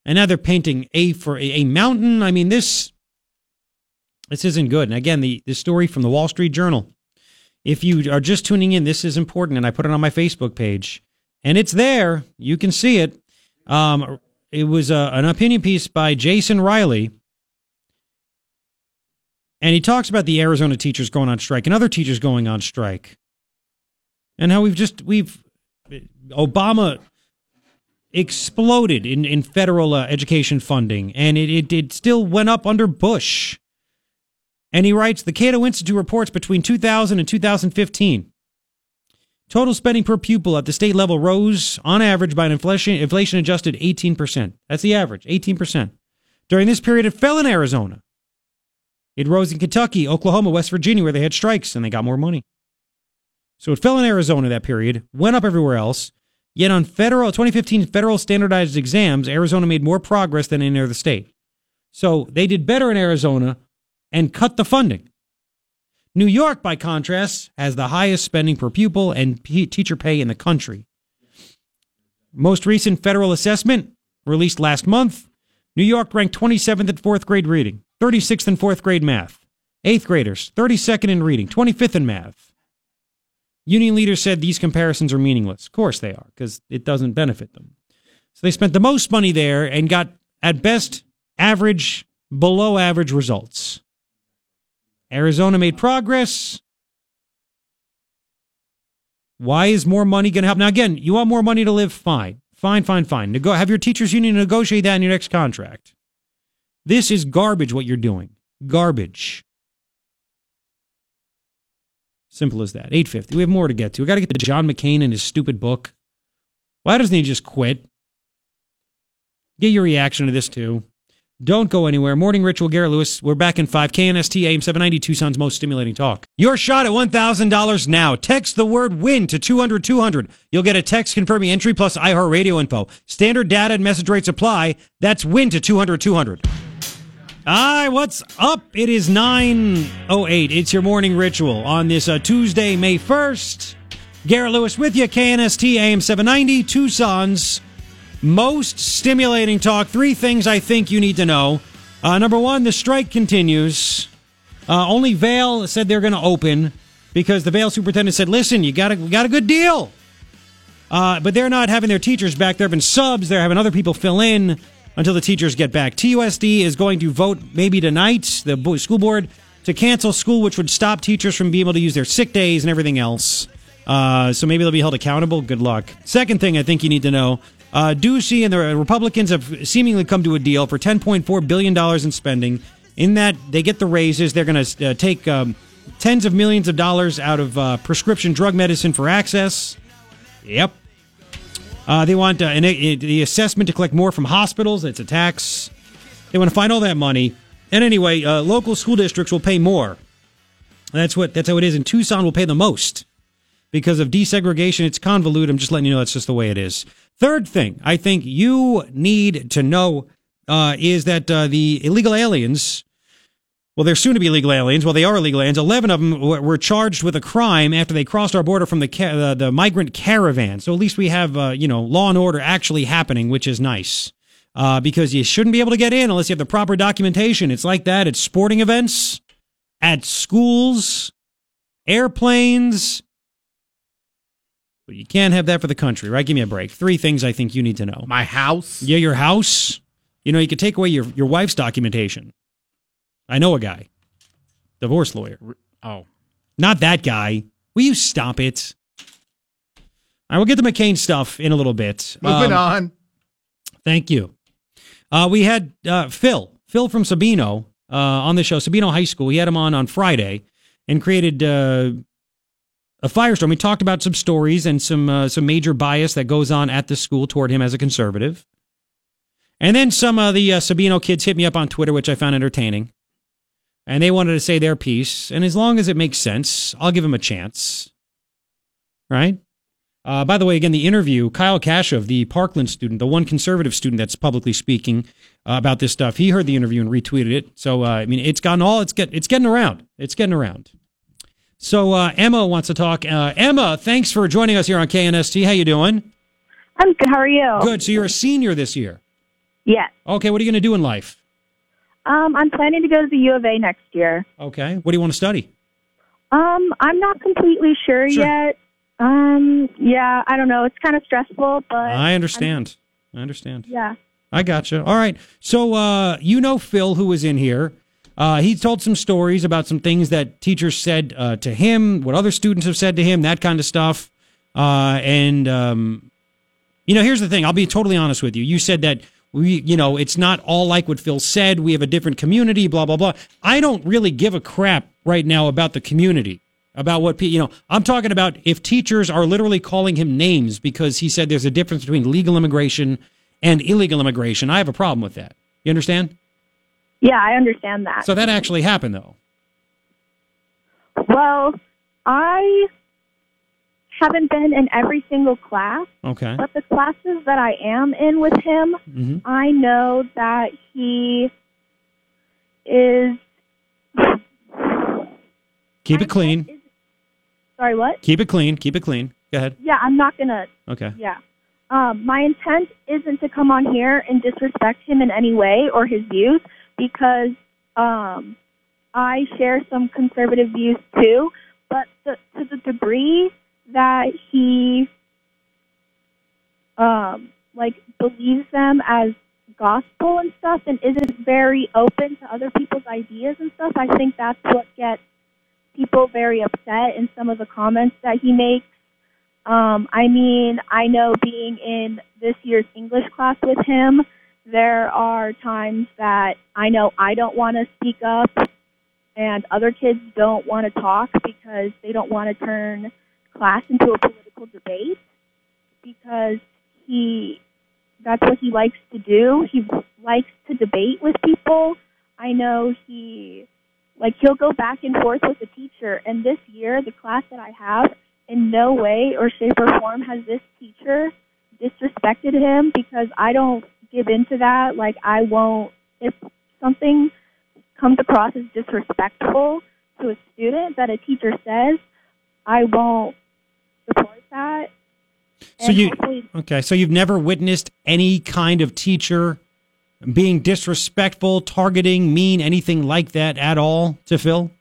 And now they're painting A for a, a mountain. I mean, this this isn't good. And again, the, the story from the Wall Street Journal. If you are just tuning in, this is important, and I put it on my Facebook page, and it's there. You can see it. Um, it was a, an opinion piece by Jason Riley, and he talks about the Arizona teachers going on strike and other teachers going on strike, and how we've just we've Obama exploded in in federal uh, education funding, and it, it it still went up under Bush. And he writes The Cato Institute reports between 2000 and 2015. Total spending per pupil at the state level rose on average by an inflation, inflation adjusted 18%. That's the average, 18%. During this period, it fell in Arizona. It rose in Kentucky, Oklahoma, West Virginia, where they had strikes and they got more money. So it fell in Arizona that period, went up everywhere else. Yet on federal 2015 federal standardized exams, Arizona made more progress than any other state. So they did better in Arizona and cut the funding. New York, by contrast, has the highest spending per pupil and p- teacher pay in the country. Most recent federal assessment released last month, New York ranked 27th in fourth grade reading. 36th in 4th grade math. 8th graders, 32nd in reading, 25th in math. Union leaders said these comparisons are meaningless. Of course they are, because it doesn't benefit them. So they spent the most money there and got, at best, average, below average results. Arizona made progress. Why is more money going to help? Now, again, you want more money to live? Fine. Fine, fine, fine. Nego- have your teachers union negotiate that in your next contract. This is garbage what you're doing. Garbage. Simple as that. 850. We have more to get to. We got to get to John McCain and his stupid book. Why doesn't he just quit? Get your reaction to this too. Don't go anywhere. Morning Ritual, Garrett Lewis. We're back in 5. KNST AM 790, Tucson's most stimulating talk. Your shot at $1,000 now. Text the word WIN to 200 200. You'll get a text confirming entry plus iHeartRadio info. Standard data and message rates apply. That's WIN to 200 200. Hi, what's up? It is 9.08. It's your morning ritual on this uh, Tuesday, May 1st. Garrett Lewis with you, KNST AM 790, Tucson's most stimulating talk. Three things I think you need to know. Uh, number one, the strike continues. Uh, only Vail said they're going to open because the Vail superintendent said, "Listen, you got a we got a good deal." Uh, but they're not having their teachers back. They're having subs. They're having other people fill in until the teachers get back. TUSD is going to vote maybe tonight, the school board, to cancel school, which would stop teachers from being able to use their sick days and everything else. Uh, so maybe they'll be held accountable. Good luck. Second thing I think you need to know uh, Ducey and the Republicans have seemingly come to a deal for $10.4 billion in spending. In that, they get the raises. They're going to uh, take um, tens of millions of dollars out of uh, prescription drug medicine for AHCCCS. Yep. Uh, they want uh, an, uh, the assessment to collect more from hospitals. It's a tax. They want to find all that money. And anyway, uh, local school districts will pay more. That's what. That's how it is. And Tucson will pay the most because of desegregation. It's convoluted. I'm just letting you know that's just the way it is. Third thing I think you need to know uh, is that uh, the illegal aliens. Well, they're soon to be illegal aliens. Well, they are illegal aliens. Eleven of them were charged with a crime after they crossed our border from the ca- uh, the migrant caravan. So at least we have uh, you know law and order actually happening, which is nice. Uh, because you shouldn't be able to get in unless you have the proper documentation. It's like that at sporting events, at schools, airplanes. But you can't have that for the country, right? Give me a break. Three things I think you need to know. My house. Yeah, your house. You know, you could take away your, your wife's documentation. I know a guy, divorce lawyer. Oh, Not that guy. Will you stop it? I will get the McCain stuff in a little bit. moving Um, on. Thank you. Uh, we had uh, Phil, Phil from Sabino, uh, on the show, Sabino High School. He had him on on Friday and created uh, a firestorm. We talked about some stories and some uh, some major bias that goes on at the school toward him as a conservative. And then some of the uh, Sabino kids hit me up on Twitter, which I found entertaining. And they wanted to say their piece. And as long as it makes sense, I'll give them a chance. Right? Uh, by the way, again, the interview, Kyle Kashuv, the Parkland student, the one conservative student that's publicly speaking uh, about this stuff, he heard the interview and retweeted it. So, uh, I mean, it's gotten all, it's get, it's getting around. It's getting around. So, uh, Emma wants to talk. Uh, Emma, thanks for joining us here on KNST. How you doing? I'm good. How are you? Good. So you're a senior this year. Yes. Okay. What are you going to do in life? Um, I'm planning to go to the U of A next year. Okay. What do you want to study? Um, I'm not completely sure, Sure. yet. Um, yeah, I don't know. It's kind of stressful, but I understand. I understand. yeah. I gotcha. All right. So uh, you know Phil, who was in here. Uh, he told some stories about some things that teachers said uh, to him, what other students have said to him, that kind of stuff. Uh, and um, you know, here's the thing. I'll be totally honest with you. You said that we, you know, it's not all like what Phil said. We have a different community. Blah blah blah. I don't really give a crap right now about the community. About what you know, I'm talking about if teachers are literally calling him names because he said there's a difference between legal immigration and illegal immigration. I have a problem with that. You understand? Yeah, I understand that. So that actually happened, though. well, I haven't been in every single class, Okay. but the classes that I am in with him, hmm I know that he is. Keep it clean. Sorry, what? Keep it clean. Keep it clean. Go ahead. Yeah, I'm not gonna. Okay. Yeah. Um, my intent isn't to come on here and disrespect him in any way or his views because um, I share some conservative views too, but the, to the degree that he um, like believes them as gospel and stuff and isn't very open to other people's ideas and stuff, I think that's what gets people very upset in some of the comments that he makes. Um, I mean, I know being in this year's English class with him, there are times that I know I don't want to speak up and other kids don't want to talk because they don't want to turn class into a political debate because he that's what he likes to do. He likes to debate with people. I know he like he'll go back and forth with the teacher and this year the class that I have in no way or shape or form has this teacher disrespected him because I don't give into that. Like I won't if something comes across as disrespectful to a student that a teacher says, I won't support that. So And you okay? So you've never witnessed any kind of teacher being disrespectful, targeting, mean, anything like that at all to Phil?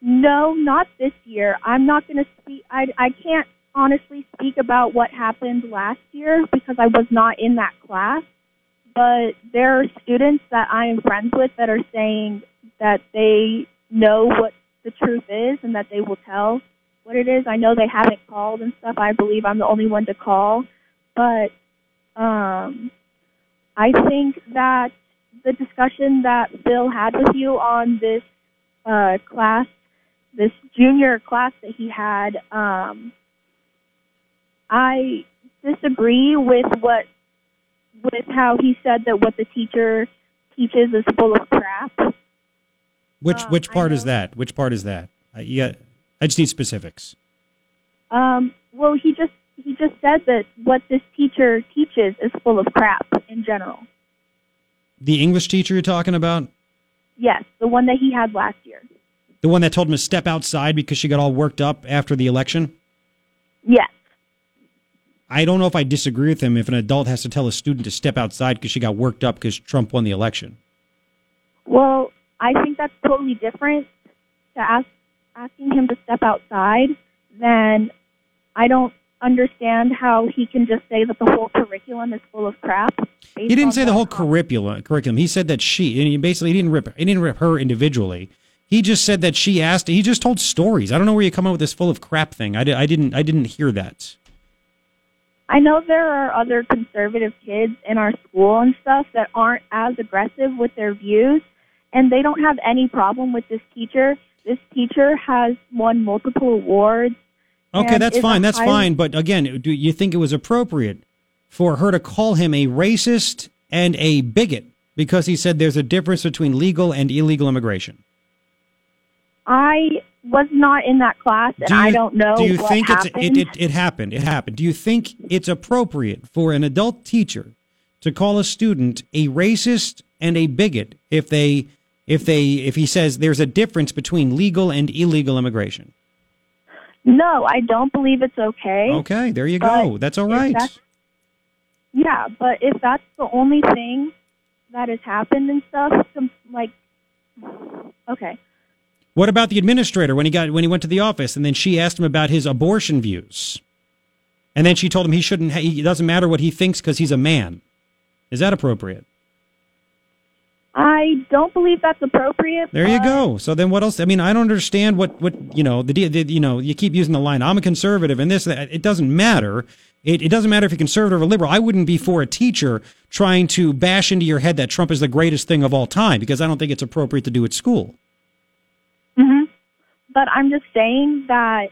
No, not this year. I'm not going to speak. I I can't honestly speak about what happened last year because I was not in that class. But there are students that I am friends with that are saying that they know what the truth is and that they will tell what it is. I know they haven't called and stuff. I believe I'm the only one to call, but um, I think that the discussion that Bill had with you on this uh, class this junior class that he had, um, I disagree with what with how he said that what the teacher teaches is full of crap. Which Uh, which part is that? Which part is that? Uh, yeah, I just need specifics. Um, well, he just he just said that what this teacher teaches is full of crap in general. The English teacher you're talking about, Yes, the one that he had last year. the one that told him to step outside because she got all worked up after the election. Yes. I don't know if I disagree with him if an adult has to tell a student to step outside because she got worked up because Trump won the election. Well, I think that's totally different to ask asking him to step outside than I don't understand how he can just say that the whole curriculum is full of crap. He didn't say the whole curriculum. Curriculum. He said that she, and he basically he didn't rip. He didn't rip her individually. He just said that she asked. He just told stories. I don't know where you come up with this full of crap thing. I, I didn't. I didn't hear that. I know there are other conservative kids in our school and stuff that aren't as aggressive with their views, and they don't have any problem with this teacher. This teacher has won multiple awards. Okay, that's fine. That's highly- fine. But again, do you think it was appropriate for her to call him a racist and a bigot because he said there's a difference between legal and illegal immigration? I was not in that class, and Do you- I don't know Do you think it's, it, it, it happened? It happened. Do you think it's appropriate for an adult teacher to call a student a racist and a bigot if they if they if he says there's a difference between legal and illegal immigration? No, I don't believe it's okay. Okay, there you go. That's all right. that's- Yeah, but if that's the only thing that has happened and stuff, some, like, okay. What about the administrator when he got when he went to the office and then she asked him about his abortion views, and then she told him he shouldn't. ha- It doesn't matter what he thinks because he's a man. Is that appropriate? I don't believe that's appropriate. There you go. So then, what else? I mean, I don't understand what what you know. The, the you know you keep using the line. I'm a conservative, and this that. It doesn't matter. It, it doesn't matter if you're conservative or liberal. I wouldn't be for a teacher trying to bash into your head that Trump is the greatest thing of all time because I don't think it's appropriate to do at school. Hmm But I'm just saying that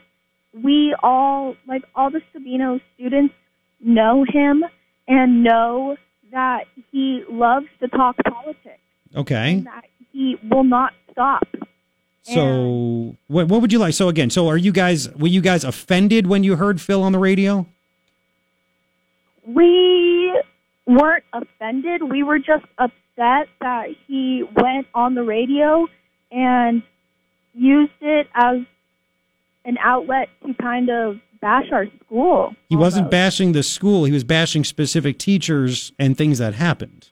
we all, like all the Sabino students, know him and know that he loves to talk politics Okay. and that he will not stop. So what what would you like? So again, so are you guys were you guys offended when you heard Phil on the radio? We weren't offended. We were just upset that he went on the radio and used it as an outlet to kind of bash our school. He wasn't bashing the school. He was bashing specific teachers and things that happened.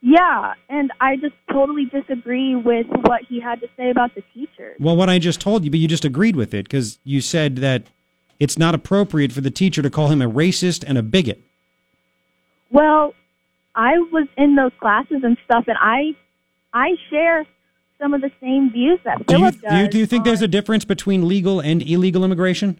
Yeah, and I just totally disagree with what he had to say about the teachers. Well, what I just told you, but you just agreed with it because you said that it's not appropriate for the teacher to call him a racist and a bigot. Well, I was in those classes and stuff, and I I share some of the same views that Do you, Philip do you, do you think there's a difference between legal and illegal immigration?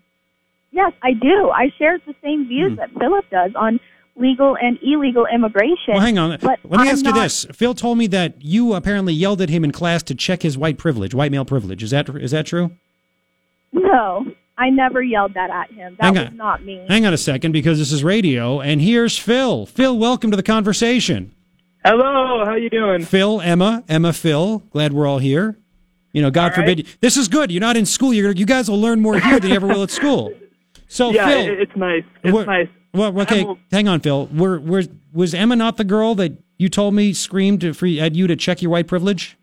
Yes, I do. I share the same views Hmm. that Philip does on legal and illegal immigration. Well, hang on. But Let me I'm ask you this. Phil told me that you apparently yelled at him in class to check his white privilege, white male privilege. Is that is that true? No, I never yelled that at him. That was not me. Hang on a second because this is radio and here's Phil. Phil, welcome to the conversation. Hello, how you doing? Phil, Emma, Emma, Phil. Glad we're all here. You know, God All right. forbid. This is good. You're not in school. You're, you guys will learn more here than you ever will at school. So, yeah, Phil, it- it's nice. It's nice. Well, okay, I'm- hang on, Phil. Were, were, was Emma not the girl that you told me screamed to, for at you to check your white privilege?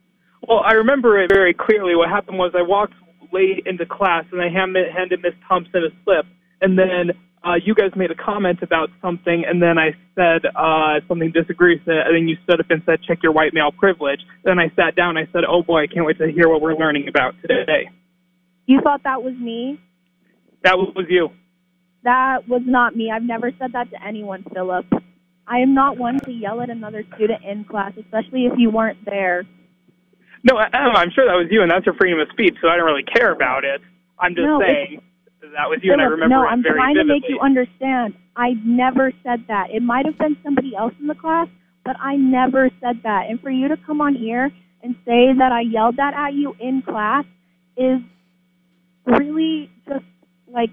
Well, I remember it very clearly. What happened was I walked late into class and I handed, handed Miss Thompson a slip, and then uh, you guys made a comment about something, and then I said uh, something disagrees, with it, and then you stood up and said, "Check your white male privilege." Then I sat down. I said, "Oh boy, I can't wait to hear what we're learning about today." You thought that was me? That was, you. That was not me. I've never said that to anyone, Philip. I am not one to yell at another student in class, especially if you weren't there. No, I- I'm sure that was you, and that's your freedom of speech, so I don't really care about it. I'm just No, it's- saying that was you, and I remember no, it I'm very trying vividly. to make you understand. I never said that. It might have been somebody else in the class, but I never said that. And for you to come on here and say that I yelled that at you in class is really just like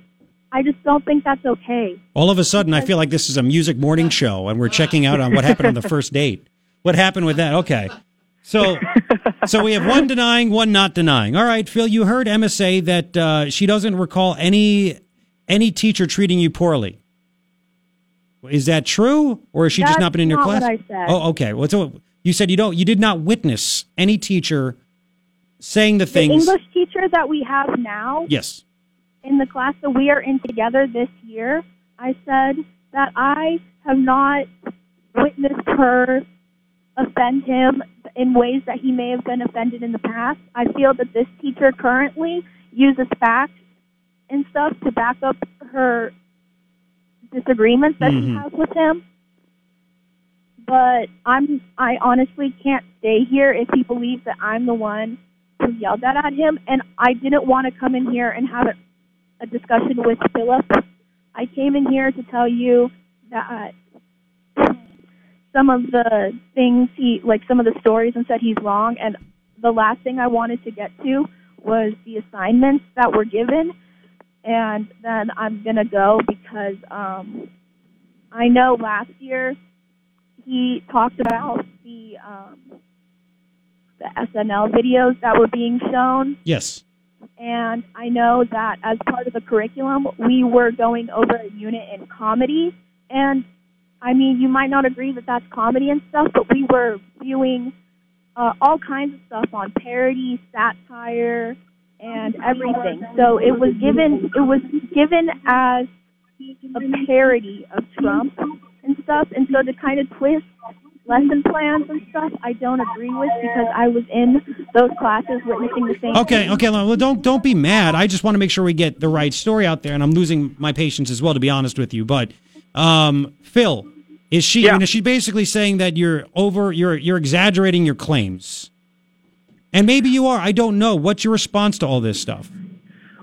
I just don't think that's okay. All of a sudden, I feel like this is a music morning show, and we're checking out on what happened on the first date. What happened with that? Okay, so so we have one denying, one not denying. All right, Phil, you heard Emma say that uh, she doesn't recall any any teacher treating you poorly. Is that true, or has she just not been in your class? what I said. Oh, okay. Well, so you said you don't, you did not witness any teacher saying the The things. English teacher that we have now Yes. in the class that we are in together this year, I said that I have not witnessed her offend him in ways that he may have been offended in the past. I feel that this teacher currently uses facts and stuff to back up her disagreements that she Mhm. has with him. But I'm I honestly can't stay here if he believes that I'm the one who yelled that at him and I didn't want to come in here and have a, a discussion with Philip. I came in here to tell you that some of the things he like some of the stories and said he's wrong and the last thing I wanted to get to was the assignments that were given and then I'm gonna go because um I know last year he talked about the um the SNL videos that were being shown Yes. and I know that as part of the curriculum, we were going over a unit in comedy. And I mean, you might not agree that that's comedy and stuff, but we were viewing uh, all kinds of stuff on parody, satire, and everything. So it was given it was given as a parody of Trump and stuff. And so to kind of twist lesson plans and stuff, I don't agree with because I was in those classes witnessing the same. Okay, thing. okay. Well, don't don't be mad. I just want to make sure we get the right story out there, and I'm losing my patience as well, to be honest with you. But, um, Phil, is she? I mean, is she basically saying that you're over? You're you're exaggerating your claims, and maybe you are. I don't know. What's your response to all this stuff?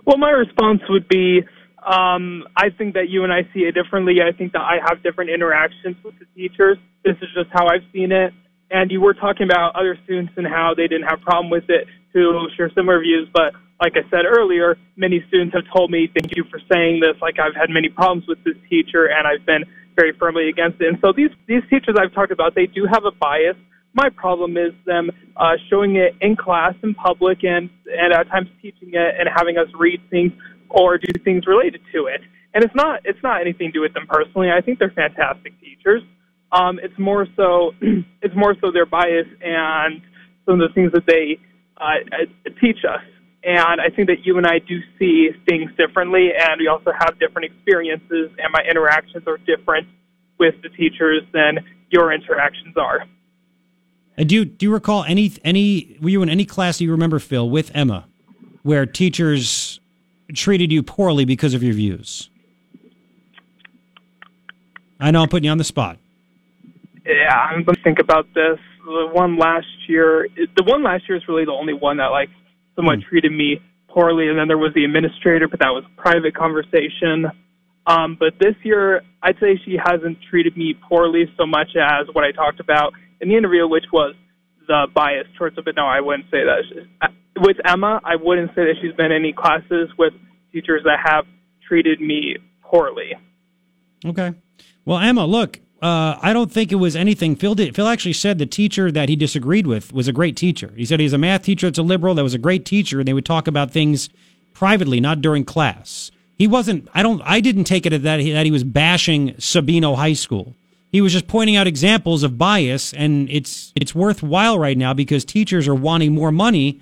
Well, my response would be um, I think that you and I see it differently. I think that I have different interactions with the teachers. This is just how I've seen it. And you were talking about other students and how they didn't have a problem with it to share similar views. But like I said earlier, many students have told me, thank you for saying this. Like I've had many problems with this teacher and I've been very firmly against it. And so these, these teachers I've talked about, they do have a bias. My problem is them uh, showing it in class, in public, and, and at times teaching it and having us read things or do things related to it. And it's not it's not anything to do with them personally. I think they're fantastic teachers. Um, it's more so it's more so their bias and some of the things that they uh, uh, teach us. And I think that you and I do see things differently, and we also have different experiences, and my interactions are different with the teachers than your interactions are. Uh, do you do you recall any any were you in any class you remember Phil with Emma where teachers treated you poorly because of your views? I know I'm putting you on the spot. Yeah, I'm gonna think about this. The one last year, the one last year is really the only one that like someone treated me poorly, and then there was the administrator, but that was a private conversation. Um, but this year, I'd say she hasn't treated me poorly so much as what I talked about in the interview, which was the bias towards it. But no, I wouldn't say that. Uh, With Emma, I wouldn't say that she's been in any classes with teachers that have treated me poorly. Okay. Well, Emma, look, uh, I don't think it was anything. Phil did. Phil actually said the teacher that he disagreed with was a great teacher. He said he's a math teacher that's a liberal. That was a great teacher, and they would talk about things privately, not during class. He wasn't. I don't. I didn't take it that he, that he was bashing Sabino High School. He was just pointing out examples of bias, and it's it's worthwhile right now because teachers are wanting more money,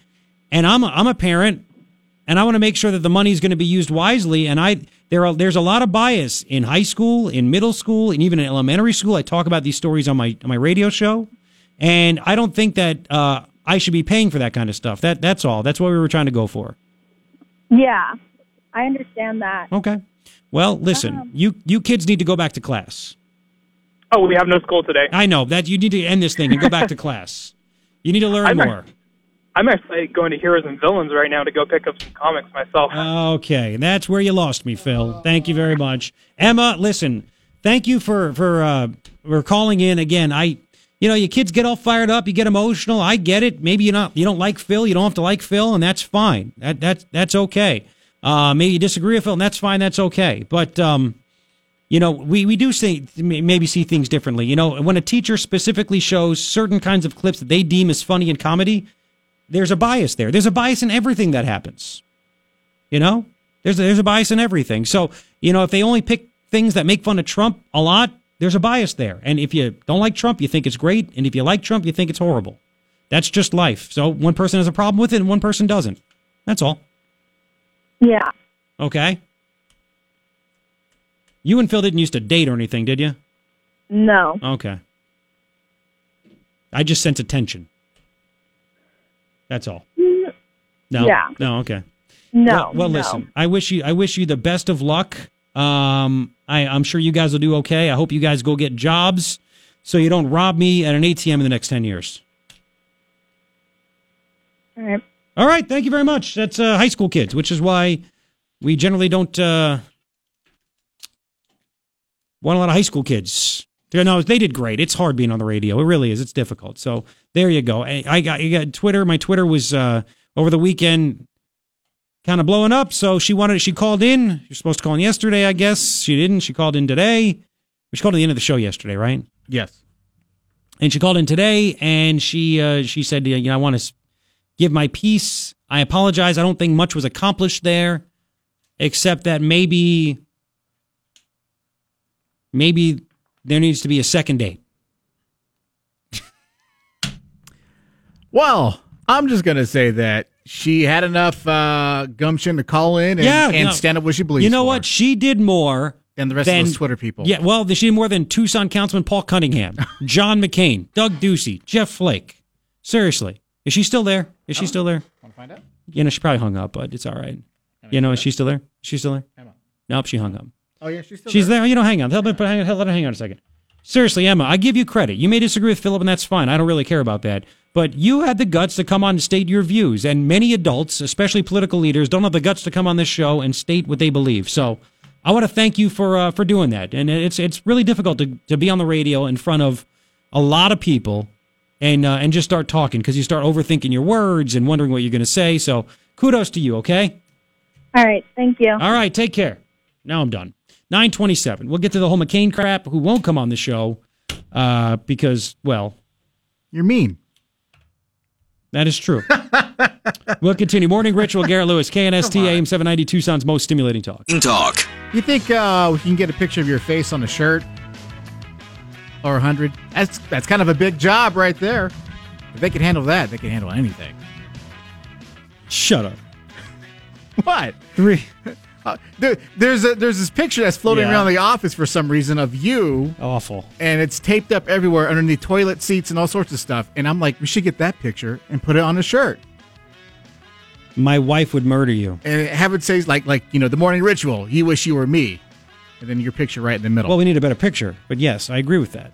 and I'm a, I'm a parent, and I want to make sure that the money is going to be used wisely. And I there are there's a lot of bias in high school, in middle school, and even in elementary school. I talk about these stories on my on my radio show, and I don't think that uh, I should be paying for that kind of stuff. That that's all. That's what we were trying to go for. Yeah, I understand that. Okay. Well, listen, you you kids need to go back to class. Oh, we have no school today. I know that you need to end this thing and go back to class. You need to learn I'm more. I'm actually going to Heroes and Villains right now to go pick up some comics myself. Okay, and that's where you lost me, Phil. Thank you very much, Emma. Listen, thank you for for uh, for calling in again. I, you know, your kids get all fired up, you get emotional. I get it. Maybe you not you don't like Phil, you don't have to like Phil, and that's fine. That that's that's okay. Uh, maybe you disagree with Phil, and that's fine. That's okay. But um, you know, we, we do see, maybe see things differently. You know, when a teacher specifically shows certain kinds of clips that they deem as funny in comedy, there's a bias there. There's a bias in everything that happens. You know, there's a, there's a bias in everything. So, you know, if they only pick things that make fun of Trump a lot, there's a bias there. And if you don't like Trump, you think it's great. And if you like Trump, you think it's horrible. That's just life. So one person has a problem with it and one person doesn't. That's all. Yeah. Okay. You and Phil didn't used to date or anything, did you? No. Okay. I just sense attention. That's all. No. Yeah. No. Okay. No. Well, well no. listen. I wish you. I wish you the best of luck. Um, I, I'm sure you guys will do okay. I hope you guys go get jobs, so you don't rob me at an ATM in the next ten years. All right. All right. Thank you very much. That's uh, high school kids, which is why we generally don't uh, want a lot of high school kids. No, they did great. It's hard being on the radio. It really is. It's difficult. So there you go. I, I got, I got Twitter. My Twitter was uh, over the weekend kind of blowing up. So she wanted. She called in. You're supposed to call in yesterday, I guess. She didn't. She called in today. She called at the end of the show yesterday, right? Yes. And she called in today, and she uh, she said, you know, I want to give my piece. I apologize. I don't think much was accomplished there, except that maybe maybe there needs to be a second date. Well, I'm just gonna say that she had enough uh, gumption to call in and, Yeah, and no. stand up what she believes. You know for. what? She did more than the rest than- of those Twitter people. Yeah, well, she did more than Tucson Councilman Paul Cunningham, John McCain, Doug Ducey, Jeff Flake. Seriously, is she still there? Is she still there? Want to find out? You know, she probably hung up, but it's all right. You know, is she still there? She's still there? Emma. Nope, she hung up. Oh yeah, she's still She's there. You know, hang on. Help me, hang on. Let her hang on a second. Seriously, Emma, I give you credit. You may disagree with Philip, and that's fine. I don't really care about that. But you had the guts to come on and state your views, and many adults, especially political leaders, don't have the guts to come on this show and state what they believe. So, I want to thank you for uh, for doing that. And it's it's really difficult to, to be on the radio in front of a lot of people and uh, and just start talking because you start overthinking your words and wondering what you're going to say. So, kudos to you. Okay. All right. Thank you. All right, take care. Now I'm done. 927. We'll get to the whole McCain crap, who won't come on the show uh, because, well, you're mean. That is true. we'll continue. Morning Ritual, Garrett Lewis, KNST, AM 790, Tucson's most stimulating talk. Talk. You think uh, we can get a picture of your face on a shirt or a hundred? That's that's kind of a big job right there. If they can handle that, they can handle anything. Shut up. What? Three. Uh, there, there's a there's this picture that's floating Yeah. around the office for some reason of you, Awful. and it's taped up everywhere underneath toilet seats and all sorts of stuff. And I'm like, we should get that picture and put it on a shirt My wife would murder you. and have it say like like you know the morning ritual. You wish you were me, and then your picture right in the middle. Well, we need a better picture. But yes, I agree with that.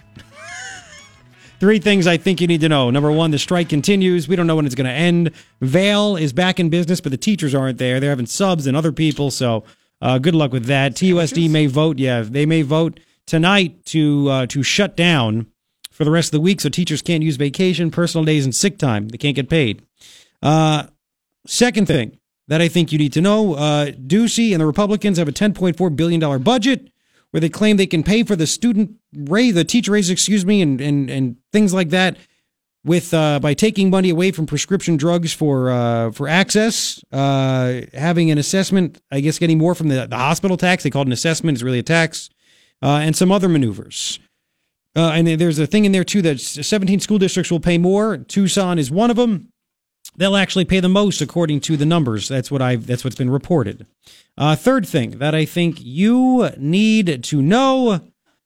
Three things I think you need to know. Number one, the strike continues. We don't know when it's going to end. Vail is back in business, but the teachers aren't there. They're having subs and other people. So uh, good luck with that. TUSD may vote. Yeah, they may vote tonight to uh, to shut down for the rest of the week, so teachers can't use vacation, personal days, and sick time. They can't get paid. Uh, second thing that I think you need to know: uh, Ducey and the Republicans have a 10.4 billion dollar budget where they claim they can pay for the student raise, the teacher raise, excuse me, and and and things like that with uh, by taking money away from prescription drugs for uh, for AHCCCS, uh, having an assessment, I guess getting more from the, the hospital tax. They call it an assessment; it's really a tax, uh, and some other maneuvers. Uh, and there's a thing in there too that 17 school districts will pay more. Tucson is one of them. They'll actually pay the most according to the numbers. That's what I've. That's what's been reported. Uh, third thing that I think you need to know.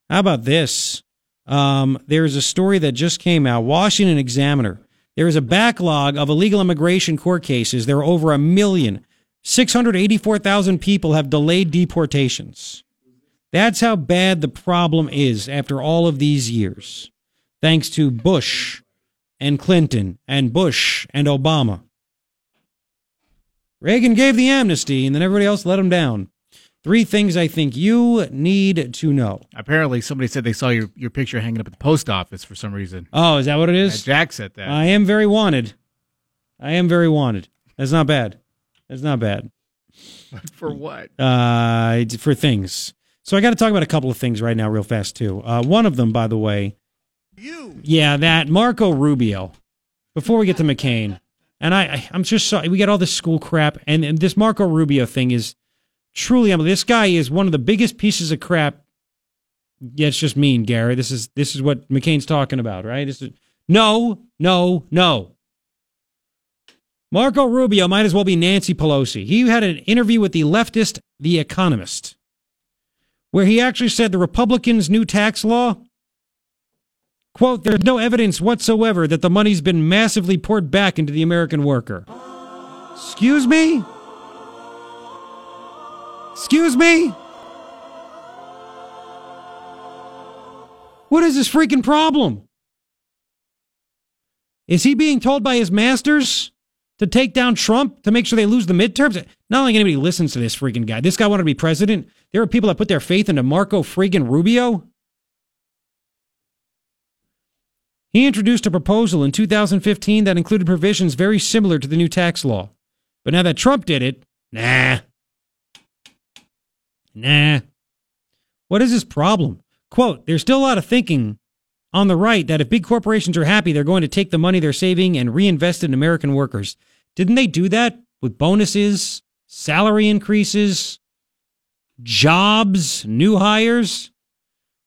How about this? Um, there's a story that just came out. Washington Examiner. There is a backlog of illegal immigration court cases. There are over a million. 684,000 people have delayed deportations. That's how bad the problem is after all of these years. Thanks to Bush and Clinton and Bush and Obama. Reagan gave the amnesty and then everybody else let him down. Three things I think you need to know. Apparently, somebody said they saw your, your picture hanging up at the post office for some reason. Oh, is that what it is? Yeah. Jack said that. I am very wanted. I am very wanted. That's not bad. That's not bad. for what? Uh, for things. So I got to talk about a couple of things right now, real fast too. Uh, one of them, by the way, you. Yeah, that Marco Rubio. Before we get to McCain, and I, I'm just sorry we got all this school crap, and, and this Marco Rubio thing is truly. Mean, this guy is one of the biggest pieces of crap. Yeah, it's just mean, Gary. This is this is what McCain's talking about, right? This is no, no, no. Marco Rubio might as well be Nancy Pelosi. He had an interview with the leftist The Economist, where he actually said the Republicans' new tax law, quote, there's no evidence whatsoever that the money's been massively poured back into the American worker. Excuse me? Excuse me? What is this freaking problem? Is he being told by his masters to take down Trump to make sure they lose the midterms? Not like anybody listens to this freaking guy. This guy wanted to be president. There are people that put their faith into Marco freaking Rubio. He introduced a proposal in 2015 that included provisions very similar to the new tax law. But now that Trump did it, nah. Nah. What is his problem? Quote, there's still a lot of thinking on the right that if big corporations are happy, they're going to take the money they're saving and reinvest in American workers. Didn't they do that with bonuses, salary increases, jobs, new hires?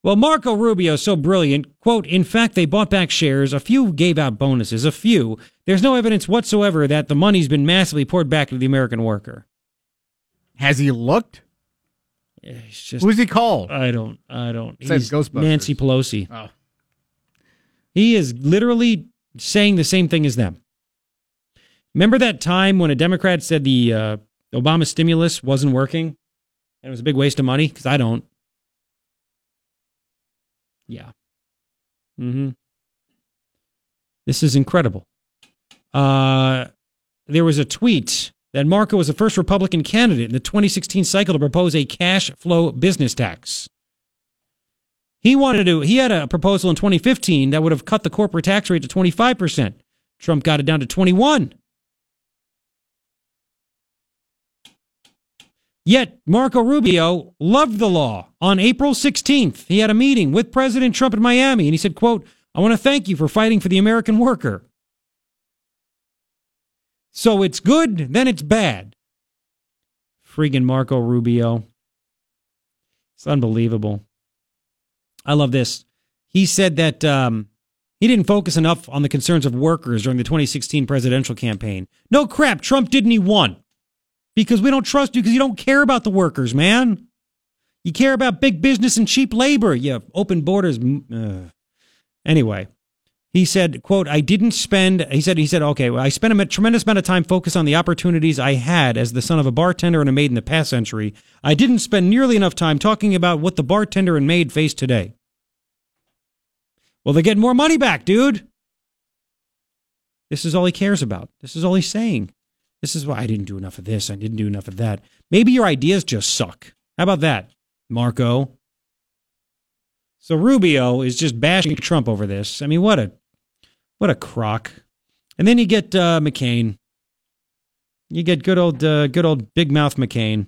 Well, Marco Rubio is so brilliant. Quote, in fact, they bought back shares. A few gave out bonuses. A few. There's no evidence whatsoever that the money's been massively poured back to the American worker. Has he looked? It's just, Who's he called? I don't, I don't. Says He's Ghostbusters. Nancy Pelosi. Oh. He is literally saying the same thing as them. Remember that time when a Democrat said the uh, Obama stimulus wasn't working and it was a big waste of money? Because I don't. Yeah. Mm-hmm. This is incredible. Uh, there was a tweet that Marco was the first Republican candidate in the 2016 cycle to propose a cash flow business tax. He wanted to, he had a proposal in 2015 that would have cut the corporate tax rate to 25%. Trump got it down to 21. Yet Marco Rubio loved the law. On April 16th, he had a meeting with President Trump in Miami and he said, quote, I want to thank you for fighting for the American worker. So it's good, then it's bad. Friggin' Marco Rubio. It's unbelievable. I love this. He said that um, he didn't focus enough on the concerns of workers during the 2016 presidential campaign. No crap, Trump didn't. He won. Because we don't trust you because you don't care about the workers, man. You care about big business and cheap labor. You open borders. Uh. Anyway, he said, quote, I didn't spend, he said, he said, okay, well, I spent a tremendous amount of time focused on the opportunities I had as the son of a bartender and a maid in the past century. I didn't spend nearly enough time talking about what the bartender and maid face today. Well, they're getting more money back, dude. This is all he cares about. This is all he's saying. This is why I didn't do enough of this. I didn't do enough of that. Maybe your ideas just suck. How about that, Marco? So Rubio is just bashing Trump over this. I mean, what a what a crock. And then you get uh, McCain. You get good old uh, good old big mouth McCain.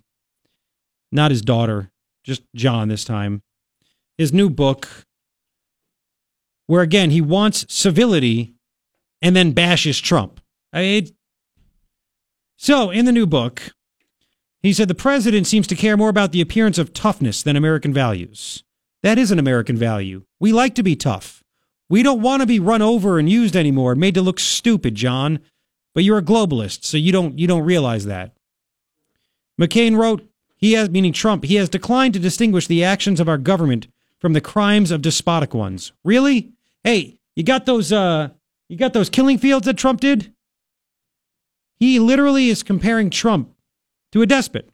Not his daughter, just John this time. His new book, where again he wants civility and then bashes Trump. I, so, in the new book, he said the president seems to care more about the appearance of toughness than American values. That is an American value. We like to be tough. We don't want to be run over and used anymore, made to look stupid, John. But you're a globalist, so you don't you don't realize that. McCain wrote, he has meaning Trump, he has declined to distinguish the actions of our government from the crimes of despotic ones. Really? Hey, you got those uh you got those killing fields that Trump did? He literally is comparing Trump to a despot.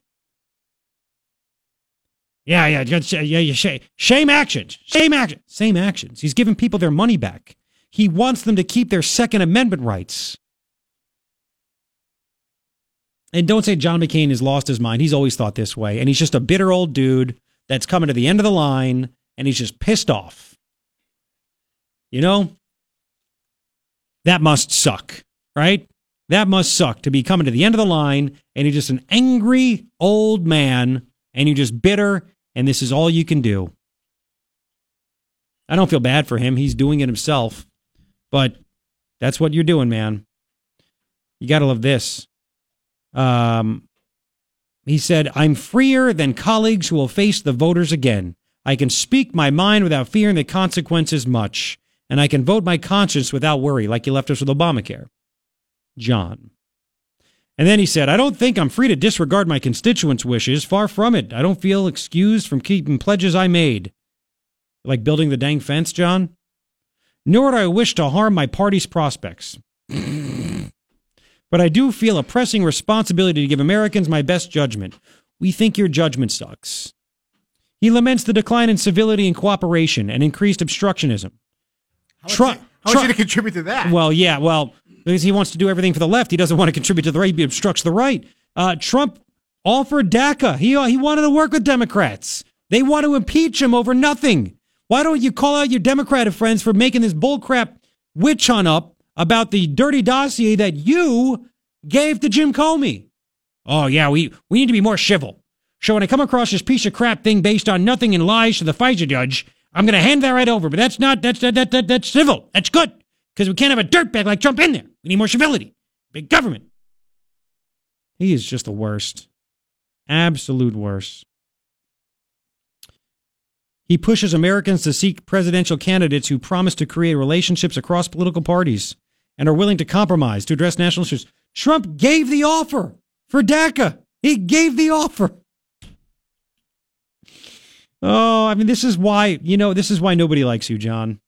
Yeah, yeah, yeah, yeah. Shame actions. Shame actions. Same actions. He's giving people their money back. He wants them to keep their Second Amendment rights. And don't say John McCain has lost his mind. He's always thought this way. And he's just a bitter old dude that's coming to the end of the line and he's just pissed off. You know? That must suck, right? That must suck to be coming to the end of the line and you're just an angry old man and you're just bitter and this is all you can do. I don't feel bad for him. He's doing it himself. But that's what you're doing, man. You got to love this. Um, he said, I'm freer than colleagues who will face the voters again. I can speak my mind without fearing the consequences much, and I can vote my conscience without worry, like you left us with Obamacare. John. And then he said, I don't think I'm free to disregard my constituents' wishes. Far from it. I don't feel excused from keeping pledges I made. Like building the dang fence, John? Nor do I wish to harm my party's prospects. but I do feel a pressing responsibility to give Americans my best judgment. We think your judgment sucks. He laments the decline in civility and cooperation and increased obstructionism. How Trump, how Trump, to contribute to that? Well, yeah, well, because he wants to do everything for the left. He doesn't want to contribute to the right. He obstructs the right. Uh, Trump offered DACA. He, uh, he wanted to work with Democrats. They want to impeach him over nothing. Why don't you call out your Democratic friends for making this bullcrap witch hunt up about the dirty dossier that you gave to Jim Comey? Oh, yeah, we, we need to be more civil. So when I come across this piece of crap thing based on nothing and lies to the FISA judge, I'm going to hand that right over. But that's not, that's, that, that, that, that's civil. That's good because we can't have a dirtbag like Trump in there. We need more civility. Big government. He is just the worst. Absolute worst. He pushes Americans to seek presidential candidates who promise to create relationships across political parties and are willing to compromise to address national issues. Trump gave the offer for DACA. He gave the offer. Oh, I mean, this is why, you know, this is why nobody likes you, John.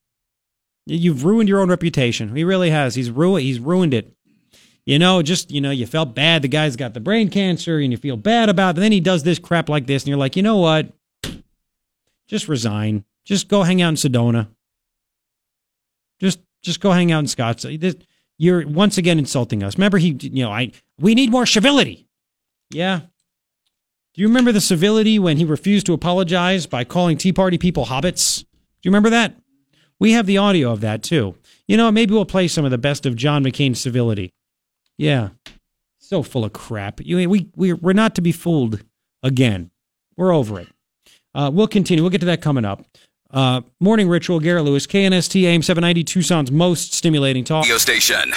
You've ruined your own reputation. He really has. He's ruined. He's ruined it. You know, just you know, you felt bad. The guy's got the brain cancer, and you feel bad about. it. And then he does this crap like this, and you're like, you know what? Just resign. Just go hang out in Sedona. Just, just go hang out in Scottsdale. You're once again insulting us. Remember, he, you know, I. We need more civility. Yeah. Do you remember the civility when he refused to apologize by calling Tea Party people hobbits? Do you remember that? We have the audio of that too. You know, maybe we'll play some of the best of John McCain's civility. Yeah. So full of crap. You, we, we, we're not to be fooled again. We're over it. Uh, we'll continue. We'll get to that coming up. Uh, morning Ritual, Garrett Lewis, KNST AM 790, Tucson's most stimulating talk. Radio station.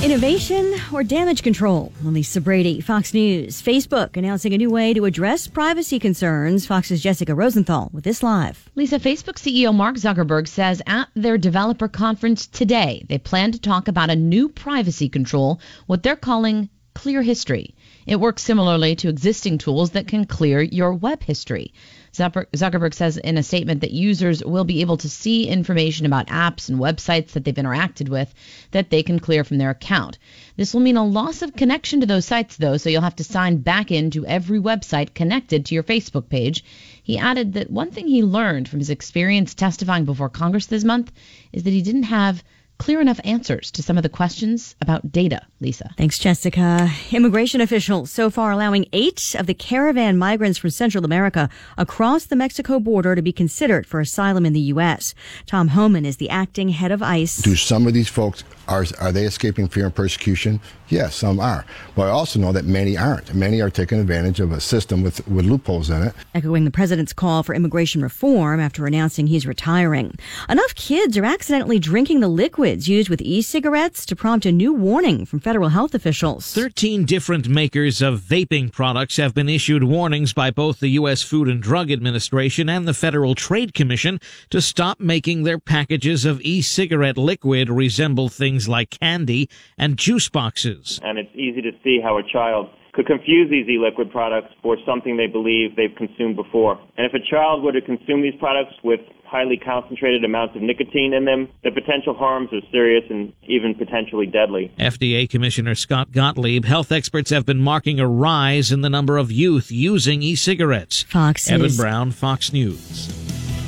Innovation or damage control? Lisa Brady, Fox News. Facebook announcing a new way to address privacy concerns. Fox's Jessica Rosenthal with this live. Lisa, Facebook CEO Mark Zuckerberg says at their developer conference today, they plan to talk about a new privacy control, what they're calling Clear History. It works similarly to existing tools that can clear your web history. Zuckerberg says in a statement that users will be able to see information about apps and websites that they've interacted with that they can clear from their account. This will mean a loss of connection to those sites, though, so you'll have to sign back into every website connected to your Facebook page. He added that one thing he learned from his experience testifying before Congress this month is that he didn't have clear enough answers to some of the questions about data, Lisa. Thanks, Jessica. Immigration officials so far allowing eight of the caravan migrants from Central America across the Mexico border to be considered for asylum in the U.S. Tom Homan is the acting head of ICE. Do some of these folks are, are they escaping fear and persecution? Yes, some are. But I also know that many aren't. Many are taking advantage of a system with, with loopholes in it. Echoing the president's call for immigration reform after announcing he's retiring. Enough kids are accidentally drinking the liquids used with e-cigarettes to prompt a new warning from federal health officials. 13 different makers of vaping products have been issued warnings by both the U.S. Food and Drug Administration and the Federal Trade Commission to stop making their packages of e-cigarette liquid resemble things things like candy and juice boxes. And it's easy to see how a child could confuse these e-liquid products for something they believe they've consumed before. And if a child were to consume these products with highly concentrated amounts of nicotine in them, the potential harms are serious and even potentially deadly. FDA Commissioner Scott Gottlieb, health experts have been marking a rise in the number of youth using e-cigarettes. Fox Evan News. Brown, Fox News.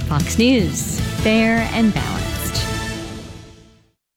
Fox News. Fair and balanced.